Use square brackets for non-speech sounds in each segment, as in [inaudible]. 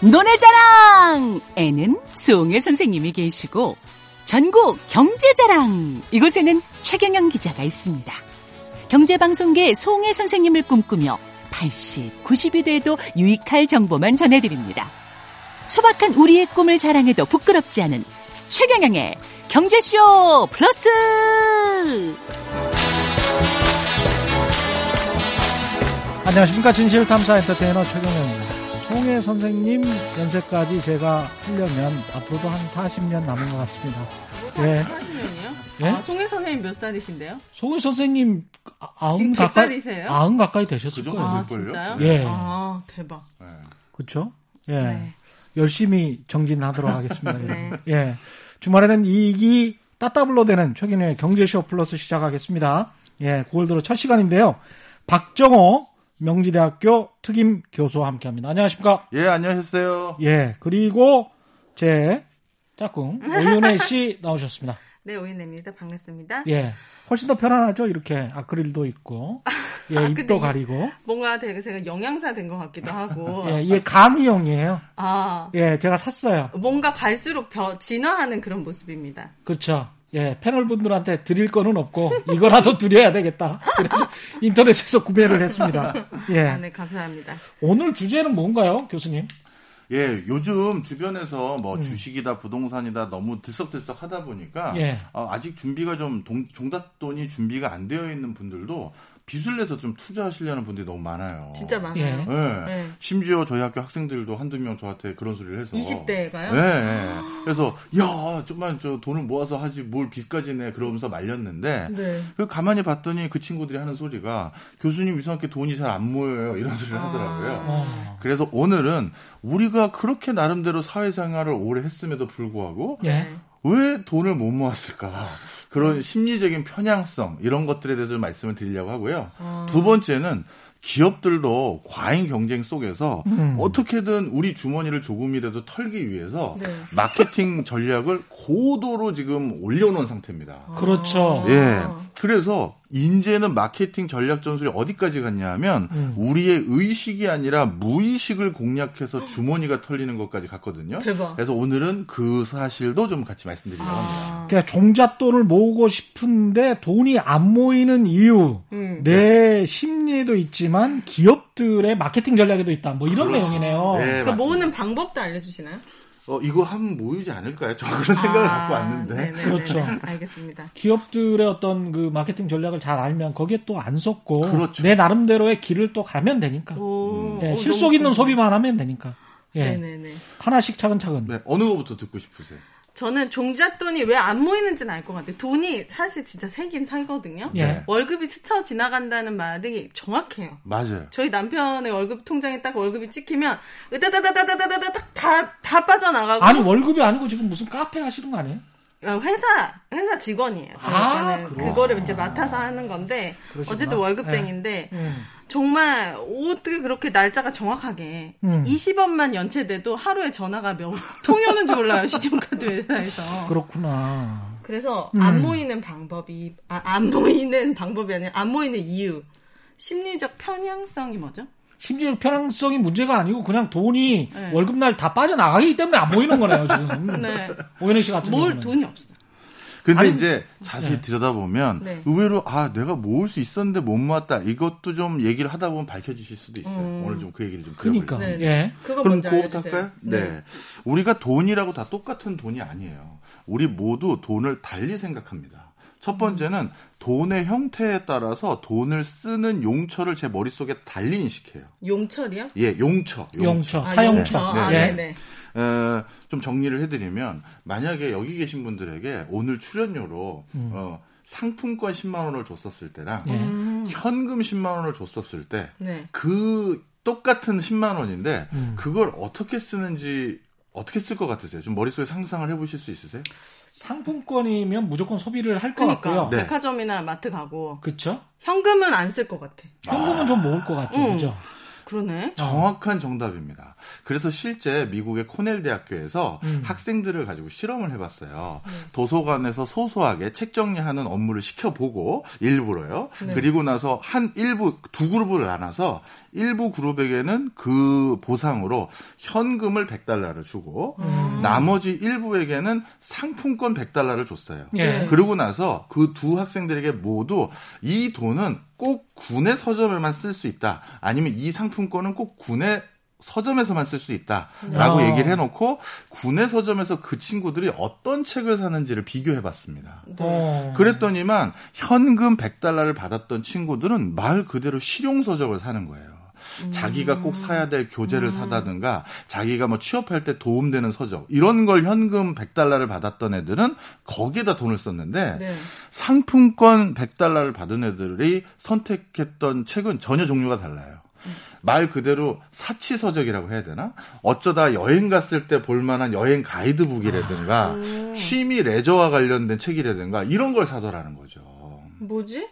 노래자랑에는 송혜 선생님이 계시고 전국 경제자랑 이곳에는 최경영 기자가 있습니다. 경제방송계 송혜 선생님을 꿈꾸며 80, 90이 돼도 유익할 정보만 전해드립니다. 소박한 우리의 꿈을 자랑해도 부끄럽지 않은 최경영의 경제쇼 플러스! 안녕하십니까. 진실탐사 엔터테이너 최경영입니다. 송혜 선생님 연세까지 제가 하려면 앞으로도 한 40년 남은 것 같습니다. 예. 40년이요? 예? 아, 송혜 선생님 몇 살이신데요? 송혜 선생님 아, 아흔 가까이 아흔 가까이 되셨을 그 거예요. 아, 진짜요? 예. 아, 대박. 네. 그렇죠? 예. 네. 열심히 정진하도록 하겠습니다. [laughs] 네. 예. 주말에는 이익이 따따블로 되는 최근의 경제쇼 플러스 시작하겠습니다. 예, 9월 들어 첫 시간인데요. 박정호 명지대학교 특임 교수와 함께 합니다. 안녕하십니까? 예, 안녕하셨어요. 예, 그리고 제 짝꿍 오윤혜 씨 [laughs] 나오셨습니다. 네, 오윤혜입니다. 반갑습니다. 예, 훨씬 더 편안하죠. 이렇게 아크릴도 있고, [laughs] 예, 아, 입도 가리고. 뭔가 되게 제가 영양사 된 것 같기도 하고. [laughs] 예, 이게 강의용이에요. 아, 예, 제가 샀어요. 뭔가 갈수록 벼, 진화하는 그런 모습입니다. 그렇죠. 예, 패널 분들한테 드릴 거는 없고 이거라도 드려야 되겠다. 인터넷에서 구매를 했습니다. [laughs] 예. 아, 네, 감사합니다. 오늘 주제는 뭔가요, 교수님? 예, 요즘 주변에서 뭐 음. 주식이다 부동산이다 너무 들썩들썩 하다 보니까 예. 어, 아직 준비가 좀 동, 종잣돈이 준비가 안 되어 있는 분들도 빚을 내서 좀 투자하시려는 분들이 너무 많아요. 진짜 많아요. 예. 네. 네. 심지어 저희 학교 학생들도 한두 명 저한테 그런 소리를 해서 20대가요? 네. 네. 그래서 야, 좀만 저 돈을 모아서 하지 뭘 빚까지 내 그러면서 말렸는데 네. 그 가만히 봤더니 그 친구들이 하는 소리가 교수님 이상하게 돈이 잘 안 모여요. 이런 소리를 아. 하더라고요. 아. 그래서 오늘은 우리가 그렇게 나름대로 사회생활을 오래 했음에도 불구하고 예. 왜 돈을 못 모았을까? 그런 심리적인 편향성 이런 것들에 대해서 말씀을 드리려고 하고요. 아. 두 번째는 기업들도 과잉 경쟁 속에서 음. 어떻게든 우리 주머니를 조금이라도 털기 위해서 네. 마케팅 전략을 고도로 지금 올려놓은 상태입니다. 그렇죠. 예. 그래서 이제는 마케팅 전략 전술이 어디까지 갔냐면 음. 우리의 의식이 아니라 무의식을 공략해서 주머니가 털리는 것까지 갔거든요. 대박. 그래서 오늘은 그 사실도 좀 같이 말씀드리려고 아. 합니다. 그러니까 종잣돈을 모으고 싶은데 돈이 안 모이는 이유, 음. 내 심리에도 있지만 기업들의 마케팅 전략에도 있다. 뭐 이런 그렇죠. 내용이네요. 네, 그 모으는 방법도 알려주시나요? 어, 이거 하면 모이지 않을까요? 저 그런 생각을 아, 갖고 왔는데. 네네네. 그렇죠. 알겠습니다. 기업들의 어떤 그 마케팅 전략을 잘 알면 거기에 또 안 속고 그렇죠. 내 나름대로의 길을 또 가면 되니까. 오, 예, 실속 있는 소비만 하면 되니까. 예. 네네네. 하나씩 차근차근. 네, 어느 거부터 듣고 싶으세요? 저는 종잣돈이 왜 안 모이는지는 알 것 같아요. 돈이 사실 진짜 세긴 살거든요. 예. 월급이 스쳐 지나간다는 말이 정확해요. 맞아요. 저희 남편의 월급 통장에 딱 월급이 찍히면 으다다다다다다다 다 다 빠져나가고. 아니 월급이 아니고 지금 무슨 카페 하시는 거 아니에요? 어, 회사 회사 직원이에요. 아, 그거를 이제 맡아서 하는 건데 그러시구나. 어쨌든 월급쟁인데. 네. 정말 어떻게 그렇게 날짜가 정확하게 음. 20원만 연체돼도 하루에 전화가 몇 [laughs] 통이 오는지 몰라요 시중카드 회사에서. 그렇구나. 그래서 음. 안 모이는 방법이 아, 안 모이는 방법이 아니라 안 모이는 이유 심리적 편향성이 뭐죠? 심리적 편향성이 문제가 아니고 그냥 돈이 네. 월급날 다 빠져나가기 때문에 안 모이는 거네요 지금. [laughs] 네. 오현희 씨 같은 뭘 경우는. 돈이 없어. 근데 아니, 이제 자세히 네. 들여다보면 네. 의외로 아 내가 모을 수 있었는데 못 모았다 이것도 좀 얘기를 하다 보면 밝혀지실 수도 있어요. 음. 오늘 좀 그 얘기를 좀 그러니까 네, 네. 예. 그럼 그거부터 할까요? 네. 네. 우리가 돈이라고 다 똑같은 돈이 아니에요. 우리 모두 돈을 달리 생각합니다. 첫 번째는 돈의 형태에 따라서 돈을 쓰는 용처를 제 머릿속에 달리 인식해요. 용철이요? 예, 용처. 용처. 용처. 아, 사용처. 네. 아, 네. 네. 어, 좀 정리를 해드리면 만약에 여기 계신 분들에게 오늘 출연료로 음. 어, 상품권 10만 원을 줬었을 때랑 네. 현금 10만 원을 줬었을 때그 네. 그 똑같은 10만 원인데 음. 그걸 어떻게 쓰는지 어떻게 쓸 것 같으세요? 좀 머릿속에 상상을 해보실 수 있으세요? 상품권이면 무조건 소비를 할것 그러니까, 같고요. 네. 백화점이나 마트 가고. 그렇죠? 현금은 안 쓸 것 같아. 현금은 아. 좀 모을 것 같죠. 응. 그죠? 그러네. 정확한 정답입니다. 그래서 실제 미국의 코넬 대학교에서 음. 학생들을 가지고 실험을 해봤어요. 네. 도서관에서 소소하게 책 정리하는 업무를 시켜보고 일부러요. 네. 그리고 나서 한 일부 두 그룹을 나눠서 일부 그룹에게는 그 보상으로 현금을 100달러를 주고 음. 나머지 일부에게는 상품권 100달러를 줬어요. 예. 그러고 나서 그 두 학생들에게 모두 이 돈은 꼭 군의 서점에만 쓸 수 있다. 아니면 이 상품권은 꼭 군의 서점에서만 쓸 수 있다라고 어. 얘기를 해놓고 군의 서점에서 그 친구들이 어떤 책을 사는지를 비교해봤습니다. 네. 그랬더니만 현금 100달러를 받았던 친구들은 말 그대로 실용 서적을 사는 거예요. 음. 자기가 꼭 사야 될 교재를 음. 사다든가 자기가 뭐 취업할 때 도움되는 서적 이런 걸 현금 100달러를 받았던 애들은 거기에다 돈을 썼는데 네. 상품권 100달러를 받은 애들이 선택했던 책은 전혀 종류가 달라요. 말 그대로 사치 서적이라고 해야 되나? 어쩌다 여행 갔을 때 볼만한 여행 가이드북이라든가 아, 취미 레저와 관련된 책이라든가 이런 걸 사더라는 거죠. 뭐지?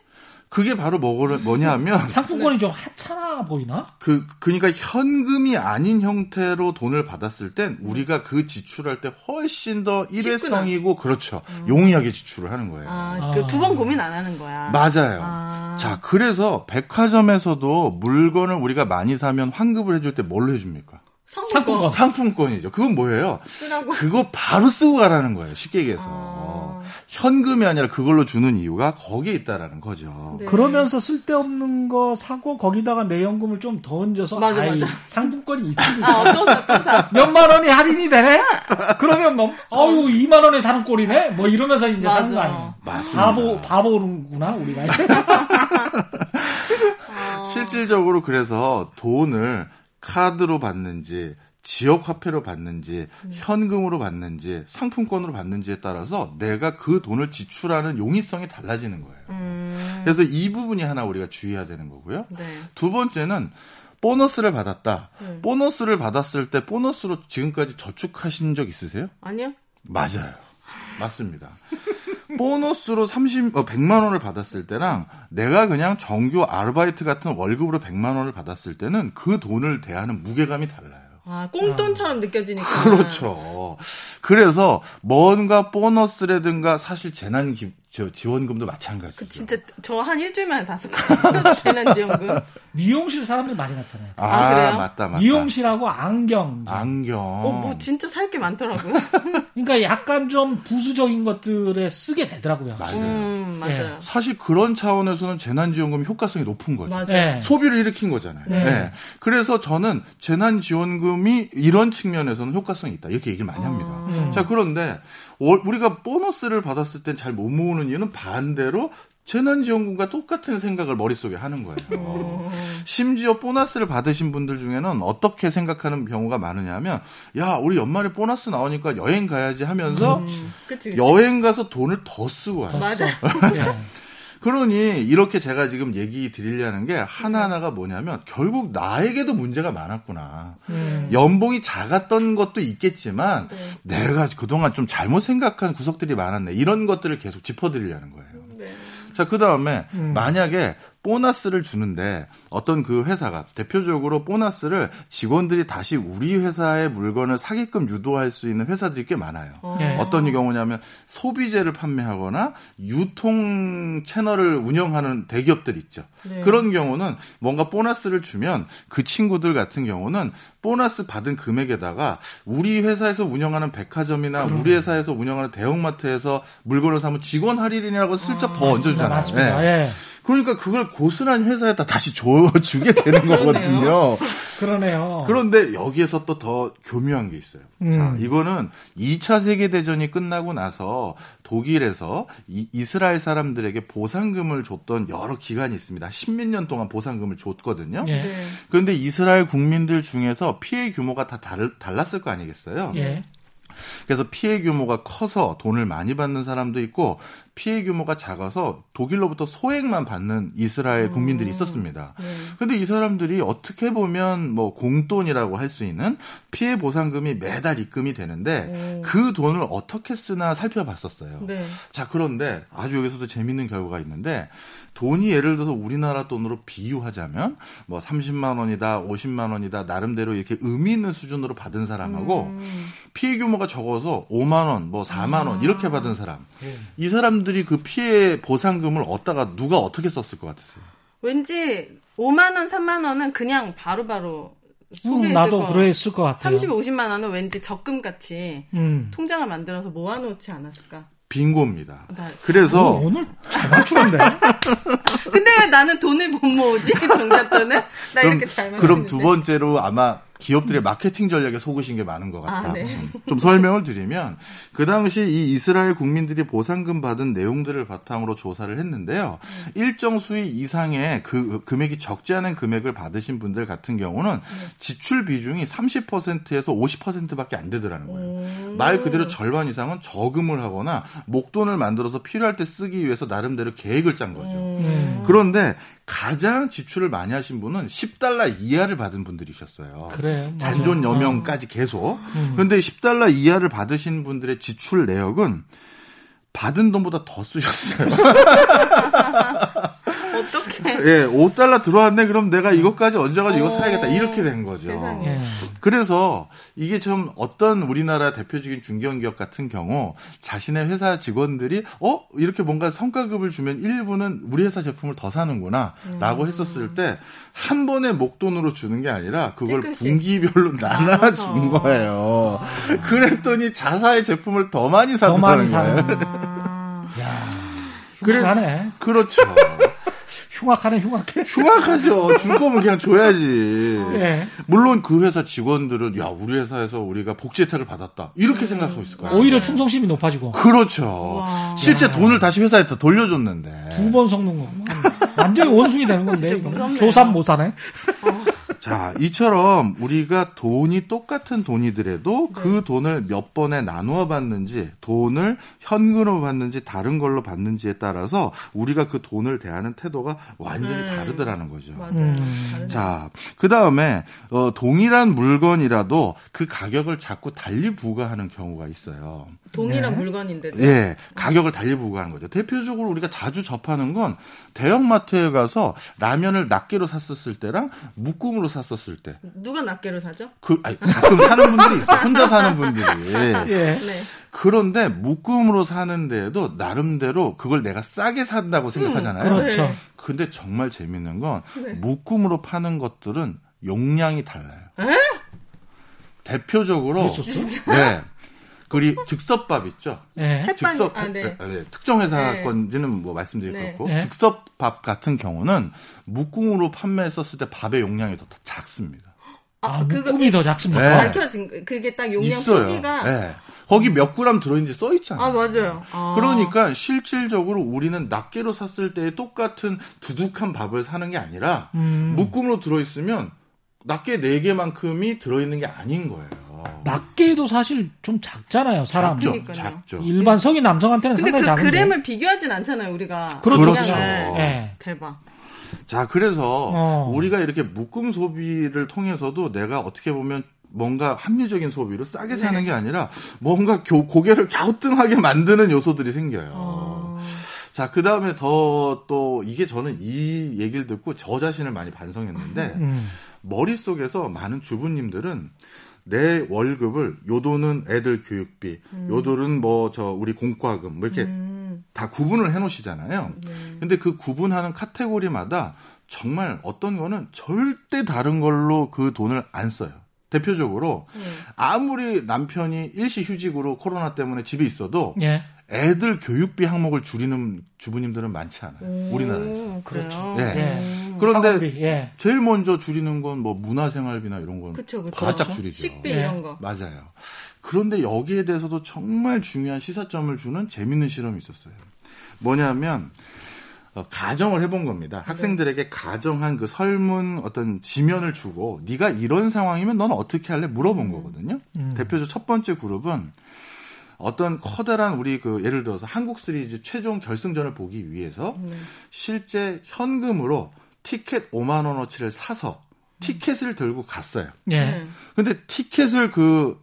그게 바로 뭐냐 하면 [laughs] 상품권이 좀 하찮아 보이나? 그 그러니까 현금이 아닌 형태로 돈을 받았을 땐 우리가 그 지출할 때 훨씬 더 일회성이고 그렇죠. 음. 용이하게 지출을 하는 거예요. 아, 그 두번 고민 안 하는 거야. 맞아요. 아. 자, 그래서 백화점에서도 물건을 우리가 많이 사면 환급을 해줄 때 뭘로 해줍니까? 상품권. 상품권 이죠. 그건 뭐예요? 쓰라고. 그거 바로 쓰고 가라는 거예요. 쉽게 얘기해서. 아... 현금이 아니라 그걸로 주는 이유가 거기에 있다라는 거죠. 네. 그러면서 쓸데없는 거 사고 거기다가 내 연금을 좀 더 얹어서 맞아, 아이, 맞아. 상품권이 있으니까 아, 어떤, 어떤 몇만 원이 할인이 되네? 그러면 뭐 아유 2만 원에 사는 꼴이네? 뭐 이러면서 이제 맞아. 사는 거 아니에요. 맞습니다. 바보 바보는구나 우리가. [laughs] 실질적으로 그래서 돈을 카드로 받는지 지역 화폐로 받는지 음. 현금으로 받는지 상품권으로 받는지에 따라서 내가 그 돈을 지출하는 용이성이 달라지는 거예요. 음. 그래서 이 부분이 하나 우리가 주의해야 되는 거고요. 네. 두 번째는 보너스를 받았다. 네. 보너스를 받았을 때 보너스로 지금까지 저축하신 적 있으세요? 아니요. 맞아요. 맞습니다. 보너스로 30, 어, 100만 원을 받았을 때랑 내가 그냥 정규 아르바이트 같은 월급으로 100만 원을 받았을 때는 그 돈을 대하는 무게감이 달라요. 아, 꽁돈처럼 아. 느껴지니까. 그렇죠. 그래서 뭔가 보너스라든가 사실 재난 기, 저 지원금도 마찬가지죠. 그 진짜 저 한 일주일 만에 다 썼거든요. 재난 지원금. [laughs] 미용실 사람들 많이 갔잖아요. 아, 아, 그래요? 맞다, 맞다. 미용실하고 안경. 안경. 어, 뭐 진짜 살 게 많더라고요. [laughs] 그러니까 약간 좀 부수적인 것들에 쓰게 되더라고요. 맞아요. 음, 맞아요. 네. 사실 그런 차원에서는 재난지원금이 효과성이 높은 거죠. 맞아요. 네. 소비를 일으킨 거잖아요. 네. 네. 그래서 저는 재난지원금이 이런 측면에서는 효과성이 있다. 이렇게 얘기를 많이 합니다. 아. 자, 그런데 우리가 보너스를 받았을 땐 잘 못 모으는 이유는 반대로 재난지원금과 똑같은 생각을 머릿속에 하는 거예요. 어. 심지어 보너스를 받으신 분들 중에는 어떻게 생각하는 경우가 많으냐면, 야, 우리 연말에 보너스 나오니까 여행 가야지 하면서 음. 여행 가서 돈을 더 쓰고 와요. 맞아. [laughs] 예. 그러니 이렇게 제가 지금 얘기 드리려는 게 하나하나가 뭐냐면 결국 나에게도 문제가 많았구나. 음. 연봉이 작았던 것도 있겠지만 네. 내가 그동안 좀 잘못 생각한 구석들이 많았네. 이런 것들을 계속 짚어드리려는 거예요. 네. 자, 그 다음에 음. 만약에 보너스를 주는데 어떤 그 회사가 대표적으로 보너스를 직원들이 다시 우리 회사의 물건을 사게끔 유도할 수 있는 회사들이 꽤 많아요. 어. 네. 어떤 경우냐면 소비재를 판매하거나 유통 채널을 운영하는 대기업들 있죠. 네. 그런 경우는 뭔가 보너스를 주면 그 친구들 같은 경우는 보너스 받은 금액에다가 우리 회사에서 운영하는 백화점이나 그럼. 우리 회사에서 운영하는 대형마트에서 물건을 사면 직원 할인이라고 슬쩍 아, 더 얹어주잖아요. 맞습니다. 네. 예. 그러니까 그걸 고스란히 회사에다 다시 줘, 주게 되는 [laughs] 거거든요. 그러네요. 그런데 여기에서 또 더 교묘한 게 있어요. 음. 자, 이거는 2차 세계대전이 끝나고 나서 독일에서 이, 이스라엘 사람들에게 보상금을 줬던 여러 기간이 있습니다. 십몇 년 동안 보상금을 줬거든요. 예. 네. 그런데 이스라엘 국민들 중에서 피해 규모가 다 다르, 달랐을 거 아니겠어요? 예. 그래서 피해 규모가 커서 돈을 많이 받는 사람도 있고 피해 규모가 작아서 독일로부터 소액만 받는 이스라엘 국민들이 음. 있었습니다. 그런데 네. 이 사람들이 어떻게 보면 뭐 공돈이라고 할 수 있는 피해 보상금이 매달 입금이 되는데 네. 그 돈을 어떻게 쓰나 살펴봤었어요. 네. 자, 그런데 아주 여기서도 재밌는 결과가 있는데 돈이 예를 들어서 우리나라 돈으로 비유하자면 뭐 30만 원이다, 50만 원이다 나름대로 이렇게 의미 있는 수준으로 받은 사람하고 음. 피해 규모가 적어서 5만 원, 뭐 4만 원 이렇게 받은 사람. 네. 이 사람들이 그 피해 보상금을 얻다가 누가 어떻게 썼을 것 같으세요? 왠지 5만 원, 3만 원은 그냥 바로바로 음, 나도 그랬을 것 같아요. 30, 50만 원은 왠지 적금 같이 음. 통장을 만들어서 모아놓지 않았을까? 빙고입니다. 나, 그래서 오, 오늘 잘 맞추는데. [laughs] 근데 왜 나는 돈을 못 모으지? 종잣돈을? 나 그럼, 이렇게 잘 맞추는데. 그럼 두 번째로 아마 기업들의 마케팅 전략에 속으신 게 많은 것 같다. 아, 네. 좀 설명을 드리면 그 당시 이 이스라엘 국민들이 보상금 받은 내용들을 바탕으로 조사를 했는데요. 네. 일정 수익 이상의 그 금액이 적지 않은 금액을 받으신 분들 같은 경우는 네. 지출 비중이 30%에서 50%밖에 안 되더라는 거예요. 오. 말 그대로 절반 이상은 저금을 하거나 목돈을 만들어서 필요할 때 쓰기 위해서 나름대로 계획을 짠 거죠. 음. 그런데 가장 지출을 많이 하신 분은 10달러 이하를 받은 분들이셨어요. 그래요. 잔존 여명까지 계속. 음. 그런데 10달러 이하를 받으신 분들의 지출 내역은 받은 돈보다 더 쓰셨어요. [laughs] 예, 5달러 들어왔네. 그럼 내가 이것까지 얹어가지고 이거 사야겠다. 이렇게 된 거죠. 세상에. 예. 그래서 이게 좀 어떤 우리나라 대표적인 중견기업 같은 경우 자신의 회사 직원들이 어 이렇게 뭔가 성과급을 주면 일부는 우리 회사 제품을 더 사는구나 라고 음. 했었을 때 한 번에 목돈으로 주는 게 아니라 그걸. 분기별로 나눠준 거예요. 아. 그랬더니 자사의 제품을 더 많이 사는 거예요. [laughs] 그래, 그렇죠. 흉악하네, 흉악해. 흉악하죠. 줄 거면 그냥 줘야지. 네. 물론 그 회사 직원들은, 야, 우리 회사에서 우리가 복지 혜택을 받았다. 이렇게 음. 생각하고 있을 거예요. 오히려 충성심이 높아지고. 그렇죠. 와. 실제 야. 돈을 다시 회사에 더 돌려줬는데. 두 번 섞는 거. 완전히 원숭이 되는 건데. 조삼 모사네. 어. 자, 이처럼 우리가 돈이 똑같은 돈이더라도 네. 그 돈을 몇 번에 나누어 받는지, 돈을 현금으로 받는지 다른 걸로 받는지에 따라서 우리가 그 돈을 대하는 태도가 완전히 네. 다르더라는 거죠. 음. 자, 그 다음에 어, 동일한 물건이라도 그 가격을 자꾸 달리 부과하는 경우가 있어요. 동일한 네. 물건인데도. 예, 가격을 달리 부과하는 거죠. 대표적으로 우리가 자주 접하는 건 대형마트에 가서 라면을 낱개로 샀었을 때랑 묶음으로 샀었을 때. 누가 낱개로 사죠? 그, 아니, 가끔 사는 분들이 있어. 혼자 사는 분들이. [laughs] 예. 네. 그런데 묶음으로 사는데도 나름대로 그걸 내가 싸게 산다고 생각하잖아요. 음, 그렇죠. 네. 근데 정말 재밌는 건 네. 묶음으로 파는 것들은 용량이 달라요. 에? 대표적으로 네. 그리 즉석밥 있죠. 네. 즉석 아, 네. 네. 특정 회사 네. 건지는 뭐 말씀드릴 네. 것 같고 즉석밥 같은 경우는 묶음으로 판매했었을 때 밥의 용량이 더 작습니다. 아, 아 묶음이 더 작습니까? 네. 밝혀진 그게 딱 용량 있어요. 크기가 네. 거기 몇 그램 들어있는지 써 있잖아요. 아 맞아요. 아. 그러니까 실질적으로 우리는 낱개로 샀을 때 똑같은 두둑한 밥을 사는 게 아니라 음. 묶음으로 들어있으면 낱개 4개만큼이 들어있는 게 아닌 거예요. 낱개도 사실 좀 작잖아요, 사람. 작죠, 작죠. 일반 성인 남성한테는 상당히 그 작은데. 그램을 비교하진 않잖아요, 우리가. 그렇죠. 그렇죠. 네. 대박. 자, 그래서 어. 우리가 이렇게 묶음 소비를 통해서도 내가 어떻게 보면 뭔가 합리적인 소비로 싸게 사는 네. 게 아니라 뭔가 교, 고개를 갸우뚱하게 만드는 요소들이 생겨요. 어. 자, 그 다음에 더 또 이게 저는 이 얘기를 듣고 저 자신을 많이 반성했는데 음. 머릿속에서 많은 주부님들은 내 월급을 요 돈은 애들 교육비, 음. 요 돈은 뭐 저 우리 공과금 뭐 이렇게 음. 다 구분을 해 놓으시잖아요. 네. 근데 그 구분하는 카테고리마다 정말 어떤 거는 절대 다른 걸로 그 돈을 안 써요. 대표적으로 네. 아무리 남편이 일시 휴직으로 코로나 때문에 집에 있어도 네. 애들 교육비 항목을 줄이는 주부님들은 많지 않아요. 우리나라에서. 그렇죠. 네. 네. 그런데 학원비, 예. 제일 먼저 줄이는 건 뭐 문화생활비나 이런 건 그쵸, 그쵸. 바짝 줄이죠. 식비 이런 거. 맞아요. 그런데 여기에 대해서도 정말 중요한 시사점을 주는 재밌는 실험이 있었어요. 뭐냐면 어, 가정을 해본 겁니다. 학생들에게 네. 가정한 그 설문 어떤 지면을 주고 네가 이런 상황이면 너는 어떻게 할래 물어본 음. 거거든요. 음. 대표적 첫 번째 그룹은 어떤 커다란 우리 그 예를 들어서 한국 시리즈 최종 결승전을 보기 위해서 음. 실제 현금으로 티켓 5만 원어치를 사서 티켓을 들고 갔어요. 예. 네. 근데 티켓을 그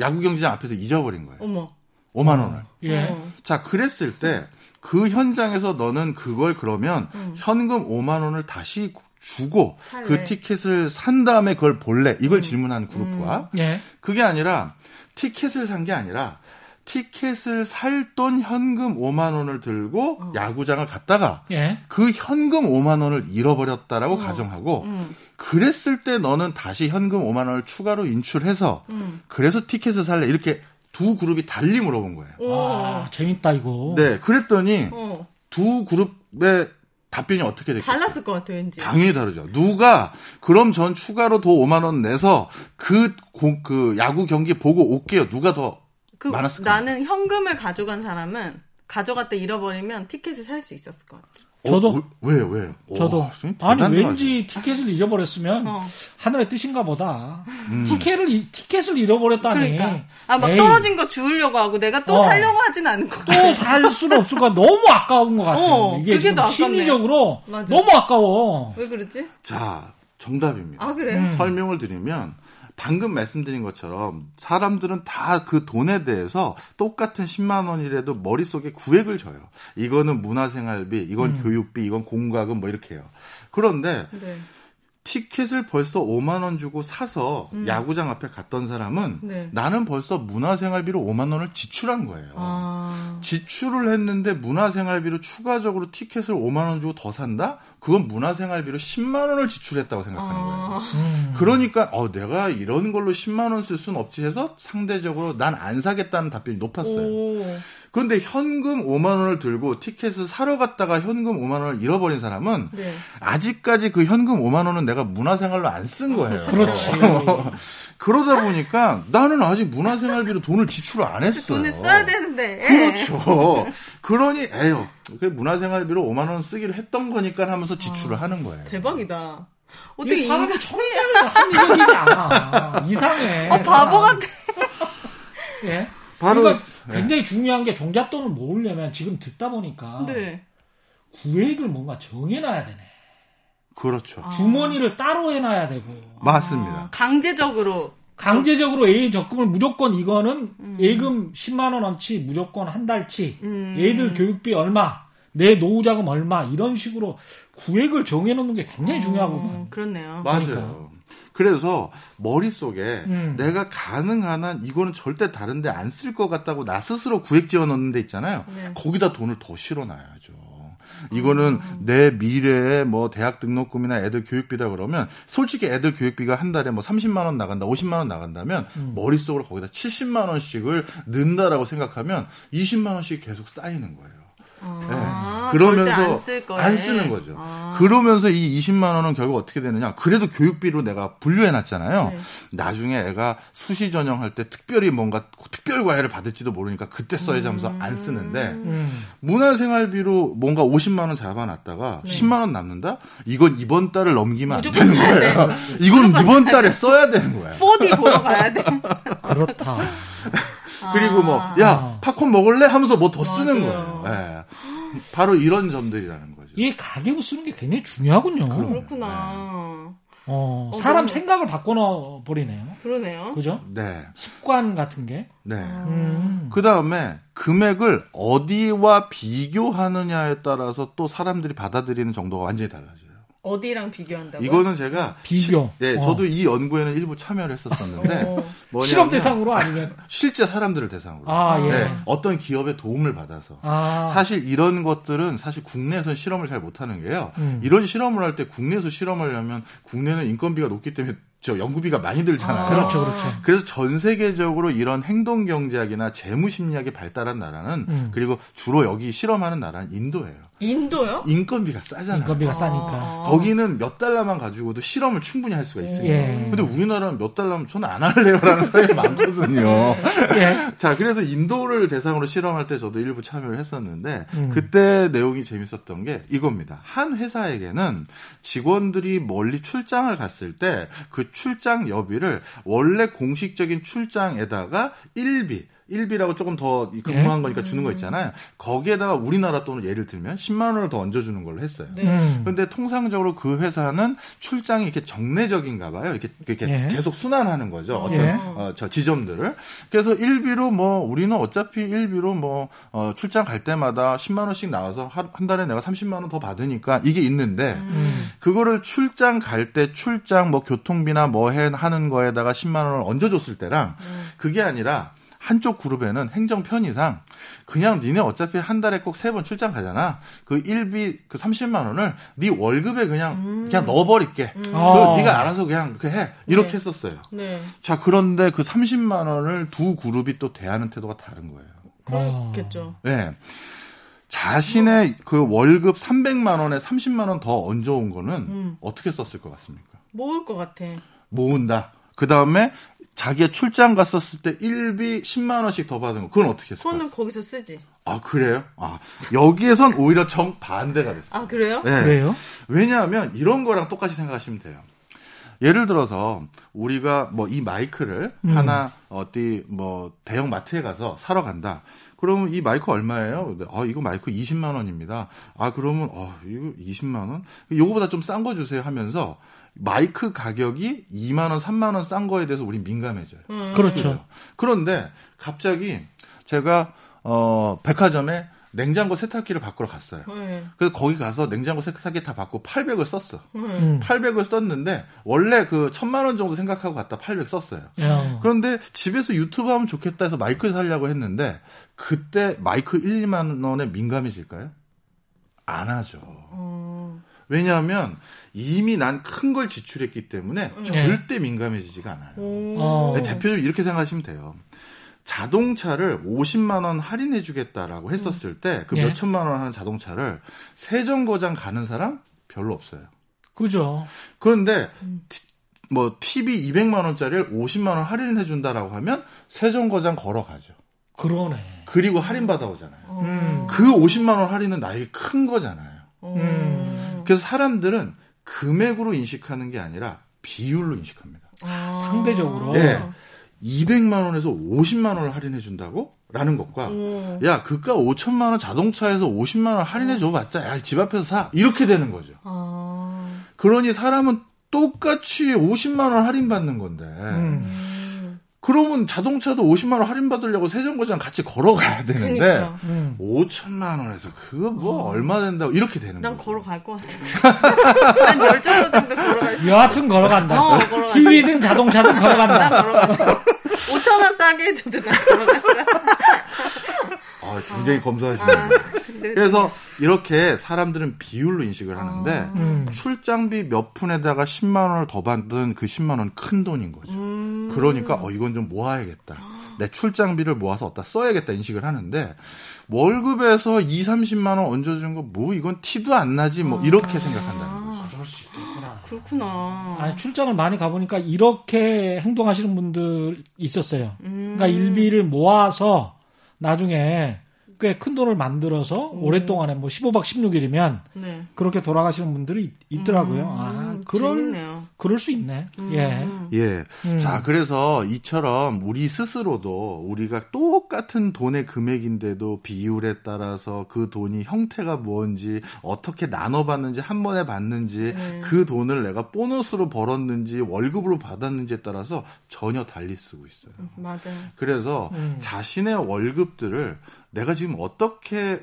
야구 경기장 앞에서 잊어버린 거예요. 어머. 5만 원을. 예. 어. 자, 그랬을 때 그 현장에서 너는 그걸 그러면 음. 현금 5만 원을 다시 주고 살래. 그 티켓을 산 다음에 그걸 볼래? 이걸 음. 질문한 그룹과 음. 예. 그게 아니라 티켓을 산 게 아니라 티켓을 살 돈 현금 5만 원을 들고 어. 야구장을 갔다가 예. 그 현금 5만 원을 잃어버렸다라고 어. 가정하고 음. 그랬을 때 너는 다시 현금 5만 원을 추가로 인출해서 음. 그래서 티켓을 살래 이렇게 두 그룹이 달리 물어본 거예요. 아, 재밌다 이거. 네, 그랬더니 어. 두 그룹의 답변이 어떻게 될까요? 달랐을 것 같아요, 왠지. 당연히 다르죠. 누가 그럼 전 추가로 더 5만 원 내서 그, 고, 그 야구 경기 보고 올게요. 누가 더 그, 많았을까? 나는 현금을 가져간 사람은 가져갔다 잃어버리면 티켓을 살 수 있었을 것 같아요. 저도 어, 왜요, 왜요? 저도 아니 왠지 티켓을 잊어버렸으면 어. 하늘의 뜻인가 보다. 음. 티켓을 티켓을 잃어버렸다니. 그러니까. 아막 떨어진 거 주우려고 하고 내가 또 어. 살려고 하진 않은 거. 또살 수는 없을 거 너무 아까운 것 같아요. 어, 이게 지금 심리적으로 맞아. 너무 아까워. 왜 그러지? 자 정답입니다. 아 그래요? 음. 설명을 드리면 방금 말씀드린 것처럼 사람들은 다 그 돈에 대해서 똑같은 10만 원이라도 머릿속에 구획을 줘요. 이거는 문화생활비, 이건 음. 교육비, 이건 공과금 뭐 이렇게 해요. 그런데 네. 티켓을 벌써 5만 원 주고 사서 음. 야구장 앞에 갔던 사람은 네. 나는 벌써 문화생활비로 5만 원을 지출한 거예요. 아. 지출을 했는데 문화생활비로 추가적으로 티켓을 5만 원 주고 더 산다? 그건 문화생활비로 10만 원을 지출했다고 생각하는 아. 거예요. 음. 그러니까 어 내가 이런 걸로 10만 원 쓸 수는 없지 해서 상대적으로 난 안 사겠다는 답변이 높았어요. 오. 그런데 현금 5만 원을 들고 티켓을 사러 갔다가 현금 5만 원을 잃어버린 사람은 네. 아직까지 그 현금 5만 원은 내가 문화생활로 안 쓴 거예요. 그렇지. [laughs] 그러다 보니까 나는 아직 문화생활비로 돈을 지출을 안 했어요. 돈을 써야 되는데. 그렇죠. 그러니 에휴, 그 문화생활비로 5만 원 쓰기로 했던 거니까 하면서 지출을 아, 하는 거예요. 대박이다. 어떻게 사람이 정말 합리적이지 않아. [laughs] 이상해. 어, 바보 같아. [laughs] 예. 바로 그러니까 굉장히 네. 중요한 게 종잣돈을 모으려면 지금 듣다 보니까 네. 구획을 뭔가 정해놔야 되네. 그렇죠. 아. 주머니를 따로 해놔야 되고. 맞습니다. 아, 강제적으로. 강제적으로 A 적금을 무조건 이거는 음. 예금 10만 원어치 무조건 한 달치. 음. 애들 교육비 얼마, 내 노후 자금 얼마 이런 식으로 구획을 정해 놓는 게 굉장히 어, 중요하거든요. 그렇네요. 맞아요. 그러니까. 그래서 머릿속에 음. 내가 가능한 한 이거는 절대 다른데 안 쓸 것 같다고 나 스스로 구획 지어 놓는 데 있잖아요. 네. 거기다 돈을 더 실어 놔야죠. 이거는 음. 내 미래에 뭐 대학 등록금이나 애들 교육비다 그러면 솔직히 애들 교육비가 한 달에 뭐 30만 원 나간다, 50만 원 나간다면 음. 머릿속으로 거기다 70만 원씩을 넣는다라고 생각하면 20만 원씩 계속 쌓이는 거예요. 아, 네. 그러면서 안, 안, 쓰는 거죠. 아. 그러면서 이 20만 원은 결국 어떻게 되느냐? 그래도 교육비로 내가 분류해 놨잖아요. 네. 나중에 애가 수시 전형할 때 특별히 뭔가 특별 과외를 받을지도 모르니까 그때 써야지 하면서 음. 안 쓰는데 음. 문화생활비로 뭔가 50만 원 잡아놨다가 네. 10만 원 남는다? 이건 이번 달을 넘기면 안 되는 거예요. 이건 이번 달에 써야 되는 거예요. 4D 보러 가야 돼. 그렇다. 그리고 뭐, 아. 야, 팝콘 먹을래? 하면서 뭐 더 쓰는 거예요. 네. 바로 이런 점들이라는 거죠. 이 가계부 쓰는 게 굉장히 중요하군요. 그렇구나. 네. 어, 어, 사람 어, 생각을 바꿔 버리네요. 그러네요. 그죠? 네. 습관 같은 게. 네. 음. 그 다음에 금액을 어디와 비교하느냐에 따라서 또 사람들이 받아들이는 정도가 완전히 달라져요. 어디랑 비교한다고? 이거는 제가 비교. 시, 네, 어. 저도 이 연구에는 일부 참여를 했었었는데 어. 실험 대상으로 아니면 실제 사람들을 대상으로. 아, 예. 네, 어떤 기업의 도움을 받아서. 아. 사실 이런 것들은 사실 국내에서는 실험을 잘 못하는 게요. 음. 이런 실험을 할 때 국내에서 실험을 하면 국내는 인건비가 높기 때문에 저 연구비가 많이 들잖아요. 아, 그렇죠, 그렇죠. 그래서 전 세계적으로 이런 행동 경제학이나 재무 심리학이 발달한 나라는 음. 그리고 주로 여기 실험하는 나라는 인도예요. 인도요? 인건비가 싸잖아요. 인건비가 싸니까. 아. 거기는 몇 달러만 가지고도 실험을 충분히 할 수가 있어요. 예. 근데 우리나라는 몇 달러면 저는 안 할래요라는 [laughs] 사람이 많거든요. 예. 자, 그래서 인도를 대상으로 실험할 때 저도 일부 참여를 했었는데 음. 그때 내용이 재밌었던 게 이겁니다. 한 회사에게는 직원들이 멀리 출장을 갔을 때 그 출장 여비를 원래 공식적인 출장에다가 일비 1비라고 조금 더 근무한 예? 거니까 주는 거 있잖아요. 거기에다가 우리나라 돈을 예를 들면 10만 원을 더 얹어주는 걸로 했어요. 네. 음. 그런데 통상적으로 그 회사는 출장이 이렇게 정례적인가 봐요. 이렇게, 이렇게 예? 계속 순환하는 거죠. 어떤 예? 어, 저 지점들을. 그래서 1비로 뭐 우리는 어차피 1비로 뭐 어, 출장 갈 때마다 10만 원씩 나와서 한 달에 내가 30만 원 더 받으니까 이게 있는데 음. 그거를 출장 갈 때 출장 뭐 교통비나 뭐 해 하는 거에다가 10만 원을 얹어줬을 때랑 음. 그게 아니라 한쪽 그룹에는 행정 편의상 그냥 니네 어차피 한 달에 꼭 세 번 출장 가잖아. 그 일비 그 30만 원을 네 월급에 그냥 음. 그냥 넣어버릴게. 음. 그 네가 알아서 그냥 그 해. 이렇게 네. 했었어요. 네. 자 그런데 그 30만 원을 두 그룹이 또 대하는 태도가 다른 거예요. 그렇겠죠. 네. 자신의 그 월급 300만 원에 30만 원 더 얹어온 거는 음. 어떻게 썼을 것 같습니까? 모을 것 같아. 모은다. 그 다음에 자기가 출장 갔었을 때 1비 10만 원씩 더 받은 거. 그건 어떻게 했을까? 그거는 거기서 쓰지. 아 그래요? 아 여기에선 오히려 정 반대가 됐어요. 아 그래요? 네. 그래요? 왜냐하면 이런 거랑 똑같이 생각하시면 돼요. 예를 들어서 우리가 뭐 이 마이크를 음. 하나 어디 뭐 대형 마트에 가서 사러 간다. 그러면 이 마이크 얼마예요? 아, 이거 마이크 20만 원입니다. 아, 그러면 어, 이거 20만 원? 요거보다 좀 싼 거 주세요 하면서 마이크 가격이 2만 원, 3만 원 싼 거에 대해서 우린 민감해져요. 음. 그렇죠. 그런데 갑자기 제가 어 백화점에 냉장고 세탁기를 바꾸러 갔어요. 음. 그래서 거기 가서 냉장고 세탁기 다 받고 800을 썼어. 음. 800을 썼는데 원래 그 천만 원 정도 생각하고 갔다 800 썼어요. 야. 그런데 집에서 유튜브 하면 좋겠다 해서 마이크 살려고 했는데 그때 마이크 1, 2만 원에 민감해질까요? 안 하죠. 음. 왜냐하면 이미 난 큰 걸 지출했기 때문에 네. 절대 민감해지지가 않아요. 어. 네, 대표적으로 이렇게 생각하시면 돼요. 자동차를 50만 원 할인해 주겠다라고 했었을 때그 네. 몇천만 원 하는 자동차를 세 정거장 가는 사람 별로 없어요. 그죠. 그런데 음. 뭐 TV 200만 원짜리를 50만 원 할인해 준다라고 하면 세 정거장 걸어가죠. 그러네. 그리고 할인 받아오잖아요. 음. 그 50만 원 할인은 나에게 큰 거잖아요. 음. 그래서 사람들은 금액으로 인식하는 게 아니라 비율로 인식합니다. 아, 상대적으로. 네. 200만 원에서 50만 원을 할인해 준다고? 라는 것과 음. 야 그가 5천만 원 자동차에서 50만 원 할인해 줘 봤자 야 집 앞에서 사 이렇게 되는 거죠. 아. 그러니 사람은 똑같이 50만 원 할인 받는 건데 음. 그러면 자동차도 50만 원 할인 받으려고 세정거장 같이 걸어가야 되는데 그러니까. 음. 5천만 원에서 그거 뭐 어. 얼마 된다고 이렇게 되는 거예요. 난 걸어갈 것 같은데. 한 열정도 정도 걸어갈 수 여하튼 걸어간다. 어, 걸어간다. 기위든 자동차든 걸어간다. 5천 원 싸게 해줘도 나 걸어간다. 아, 굉장히 어. 검소하시네요. 아, [laughs] 그래서 이렇게 사람들은 비율로 인식을 하는데 아. 음. 출장비 몇 푼에다가 10만 원을 더 받은 그 10만 원 큰 돈인 거죠. 음. 그러니까 어 이건 좀 모아야겠다. 내 출장비를 모아서 어디다 써야겠다 인식을 하는데 월급에서 2, 30만 원 얹어준 거 뭐 이건 티도 안 나지 뭐 이렇게 아. 생각한다는 거죠. 그럴 수 있겠구나. 그렇구나. 아니, 출장을 많이 가보니까 이렇게 행동하시는 분들 있었어요. 음. 그러니까 일비를 모아서 나중에 꽤 큰 돈을 만들어서 오. 오랫동안에 뭐 15박 16일이면 네. 그렇게 돌아가시는 분들이 있, 더라고요 음, 아, 그럴 재밌네요. 그럴 수 있네. 음. 예. 예. 음. 자, 그래서 이처럼 우리 스스로도 우리가 똑같은 돈의 금액인데도 비율에 따라서 그 돈이 형태가 뭔지 어떻게 나눠 받는지 한 번에 받는지 네. 그 돈을 내가 보너스로 벌었는지 월급으로 받았는지에 따라서 전혀 달리 쓰고 있어요. 음, 맞아요. 그래서 음. 자신의 월급들을 내가 지금 어떻게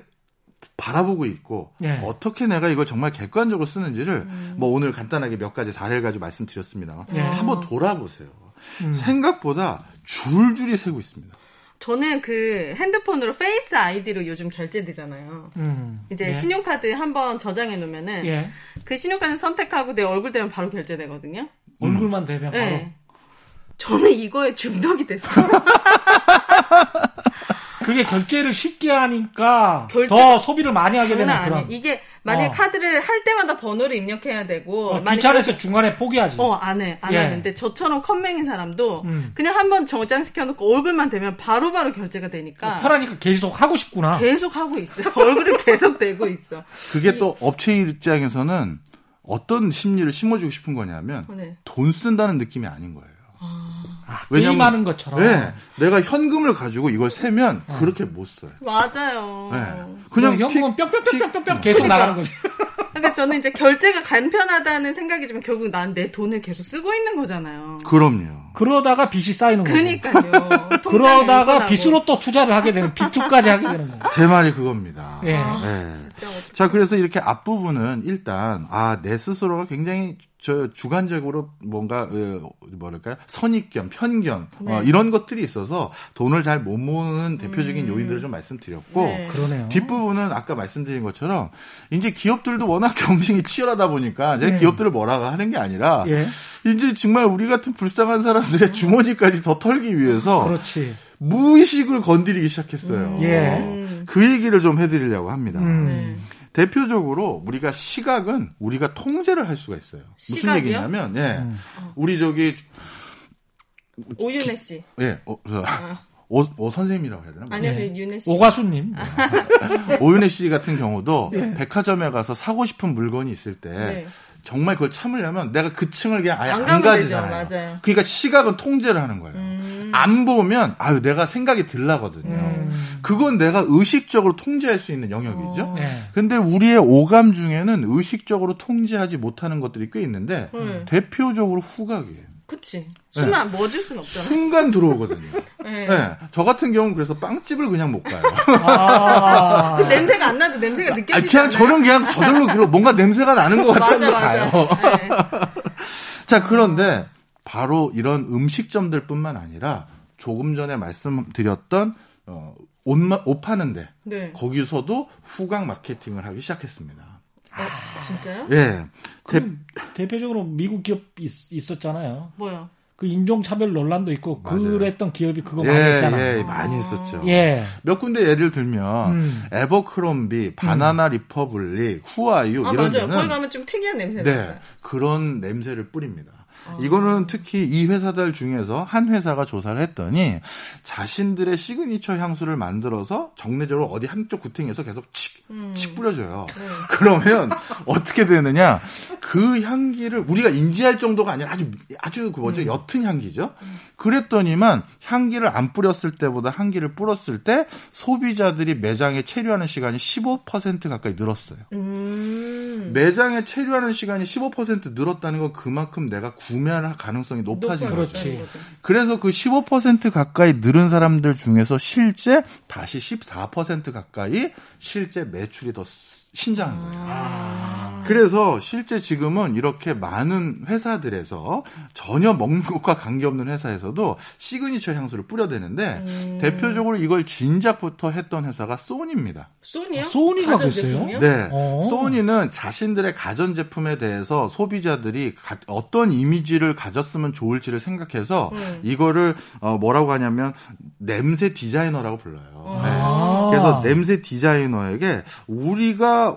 바라보고 있고 네. 어떻게 내가 이걸 정말 객관적으로 쓰는지를 음. 뭐 오늘 간단하게 몇 가지 사례를 가지고 말씀드렸습니다. 네. 한번 돌아보세요. 음. 생각보다 줄줄이 새고 있습니다. 저는 그 핸드폰으로 Face ID로 요즘 결제되잖아요. 음. 이제 예. 신용카드 한번 저장해 놓으면은 예. 그 신용카드 선택하고 내 얼굴 되면 바로 결제되거든요. 얼굴만 되면 바로. 네. 저는 이거에 중독이 됐어요. [laughs] 그게 결제를 쉽게 하니까 결제... 더 소비를 많이 하게 되는 그런. 이게 만약 어. 카드를 할 때마다 번호를 입력해야 되고 어, 귀찮아서 중간에 포기하지. 어, 안 해. 안 예. 하는데 저처럼 컴맹인 사람도 음. 그냥 한번 저장 시켜 놓고 얼굴만 되면 바로바로 바로 결제가 되니까 어, 편하니까 계속 하고 싶구나. 계속 하고 있어요. [laughs] 얼굴을 계속 대고 있어. 그게 또 업체 입장에서는 어떤 심리를 심어주고 싶은 거냐면 네. 돈 쓴다는 느낌이 아닌 거예요. 아, 왜냐면 하는 것처럼. 네, 내가 현금을 가지고 이걸 세면 어. 그렇게 못 써요. 맞아요. 네. 그냥 현금은 뿅뿅뿅뿅뿅 계속 그러니까. 나가는 거지. 그러니까 [laughs] 저는 이제 결제가 간편하다는 생각이지만 결국 난 내 돈을 계속 쓰고 있는 거잖아요. 그럼요. 그러다가 빚이 쌓이는 거예요. 그러니까요. [laughs] 그러다가 빚으로 또 투자를 하게 되는 빚투까지 하게 되는 거예요. 제 말이 그겁니다. 예. 아, 네. 자, 그래서 이렇게 앞부분은 일단 아, 내 스스로가 굉장히 저 주관적으로 뭔가 어, 뭐랄까요 선입견, 편견 네. 어, 이런 것들이 있어서 돈을 잘 못 모으는 대표적인 음. 요인들을 좀 말씀드렸고 네. 뒷부분은 아까 말씀드린 것처럼 이제 기업들도 워낙 [laughs] 경쟁이 치열하다 보니까 이제 네. 기업들을 뭐라고 하는 게 아니라 예. 이제 정말 우리 같은 불쌍한 사람들의 주머니까지 더 털기 위해서 그렇지. 무의식을 건드리기 시작했어요. 음. 예. 그 얘기를 좀 해드리려고 합니다. 음. 네. 대표적으로 우리가 시각은 우리가 통제를 할 수가 있어요. 무슨 시각이요? 얘기냐면, 예, 음. 우리 저기 오윤혜 씨. 예, 어, 저, 아. [laughs] 오, 오 선생님이라고 해야 되나? 아니요, 네. 윤혜 씨. 오가수님. [laughs] 오윤혜 씨 같은 경우도 네. [laughs] 백화점에 가서 사고 싶은 물건이 있을 때 네. 정말 그걸 참으려면 내가 그 층을 그냥 아예 안, 안 가지잖아요. 그러니까 시각은 통제를 하는 거예요. 음. 안 보면 아유 내가 생각이 들라거든요. 음. 그건 내가 의식적으로 통제할 수 있는 영역이죠. 어. 네. 근데 우리의 오감 중에는 의식적으로 통제하지 못하는 것들이 꽤 있는데 음. 대표적으로 후각이에요. 그치. 숨안 네. 멎을 순 없잖아. 순간 들어오거든요. 네. 네. 저 같은 경우는 그래서 빵집을 그냥 못 가요. 아~ 그 냄새가 안 나도 냄새가 느껴지지 아니, 그냥 저는 그냥 저절로 뭔가 냄새가 나는 것 같아서 가요. 네. [laughs] 자, 그런데 바로 이런 음식점들 뿐만 아니라 조금 전에 말씀드렸던 어, 옷, 옷 파는데 네. 거기서도 후각 마케팅을 하기 시작했습니다. 아, 진짜요? 예. 대, 대표적으로 미국 기업 있, 었잖아요 뭐요? 그 인종차별 논란도 있고 맞아요. 그랬던 기업이 그거 예, 많이 했잖아요. 예, 많이 했었죠. 예. 몇 군데 예를 들면 음. 에버크롬비, 바나나 음. 리퍼블릭, 후아유 아, 이런 맞아요. 데는 거기 가면 좀 특이한 냄새 네, 났어요. 그런 냄새를 뿌립니다. 아. 이거는 특히 이 회사들 중에서 한 회사가 조사를 했더니 자신들의 시그니처 향수를 만들어서 정례적으로 어디 한쪽 구탱에서 계속 칙, 음. 칙 뿌려줘요. 네. [laughs] 그러면 어떻게 되느냐? 그 향기를 우리가 인지할 정도가 아니라 아주 아주 그 뭐죠? 음. 옅은 향기죠. 음. 그랬더니만 향기를 안 뿌렸을 때보다 향기를 뿌렸을 때 소비자들이 매장에 체류하는 시간이 15% 가까이 늘었어요. 음. 매장에 체류하는 시간이 15% 늘었다는 건 그만큼 내가 구매할 가능성이 높아진 거죠. 그렇지. 그래서 그 15% 가까이 늘은 사람들 중에서 실제 다시 14% 가까이 실제 매 출이 더 신장한 거예요. 아. 그래서 실제 지금은 이렇게 많은 회사들에서 전혀 먹는 것과 관계없는 회사에서도 시그니처 향수를 뿌려대는데 음. 대표적으로 이걸 진작부터 했던 회사가 소니입니다. 소니요? 아, 소니가 그랬어요? 네. 오. 어. 소니는 자신들의 가전제품에 대해서 소비자들이 가, 어떤 이미지를 가졌으면 좋을지를 생각해서 음. 이거를 어, 뭐라고 하냐면 냄새 디자이너라고 불러요. 네. 그래서 냄새 디자이너에게 우리가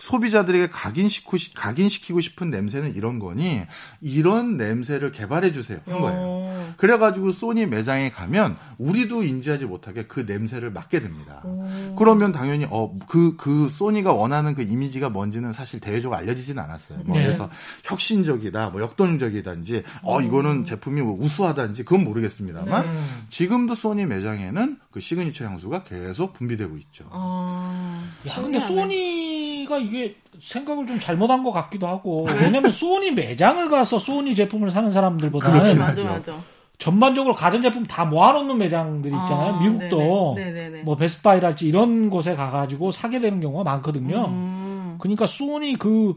소비자들에게 각인시키고, 각인시키고 싶은 냄새는 이런 거니 이런 냄새를 개발해 주세요 한 거예요. 오. 그래가지고 소니 매장에 가면 우리도 인지하지 못하게 그 냄새를 맡게 됩니다. 오. 그러면 당연히 어그그 그 소니가 원하는 그 이미지가 뭔지는 사실 대외적으로 알려지진 않았어요. 뭐 네. 그래서 혁신적이다, 뭐 역동적이다든지 어 이거는 제품이 뭐 우수하다든지 그건 모르겠습니다만 네. 지금도 소니 매장에는 그 시그니처 향수가 계속 분비되고 있죠. 아, 야, 근데 소니 가 이게 생각을 좀 잘못한 것 같기도 하고 왜냐면 소니 매장을 가서 소니 제품을 사는 사람들보다는 맞아, 맞아. 전반적으로 가전제품 다 모아놓는 매장들이 있잖아요. 아, 미국도 네네. 네네. 뭐 베스트바이랄지 이런 곳에 가가지고 사게 되는 경우가 많거든요. 음. 그러니까 소니 그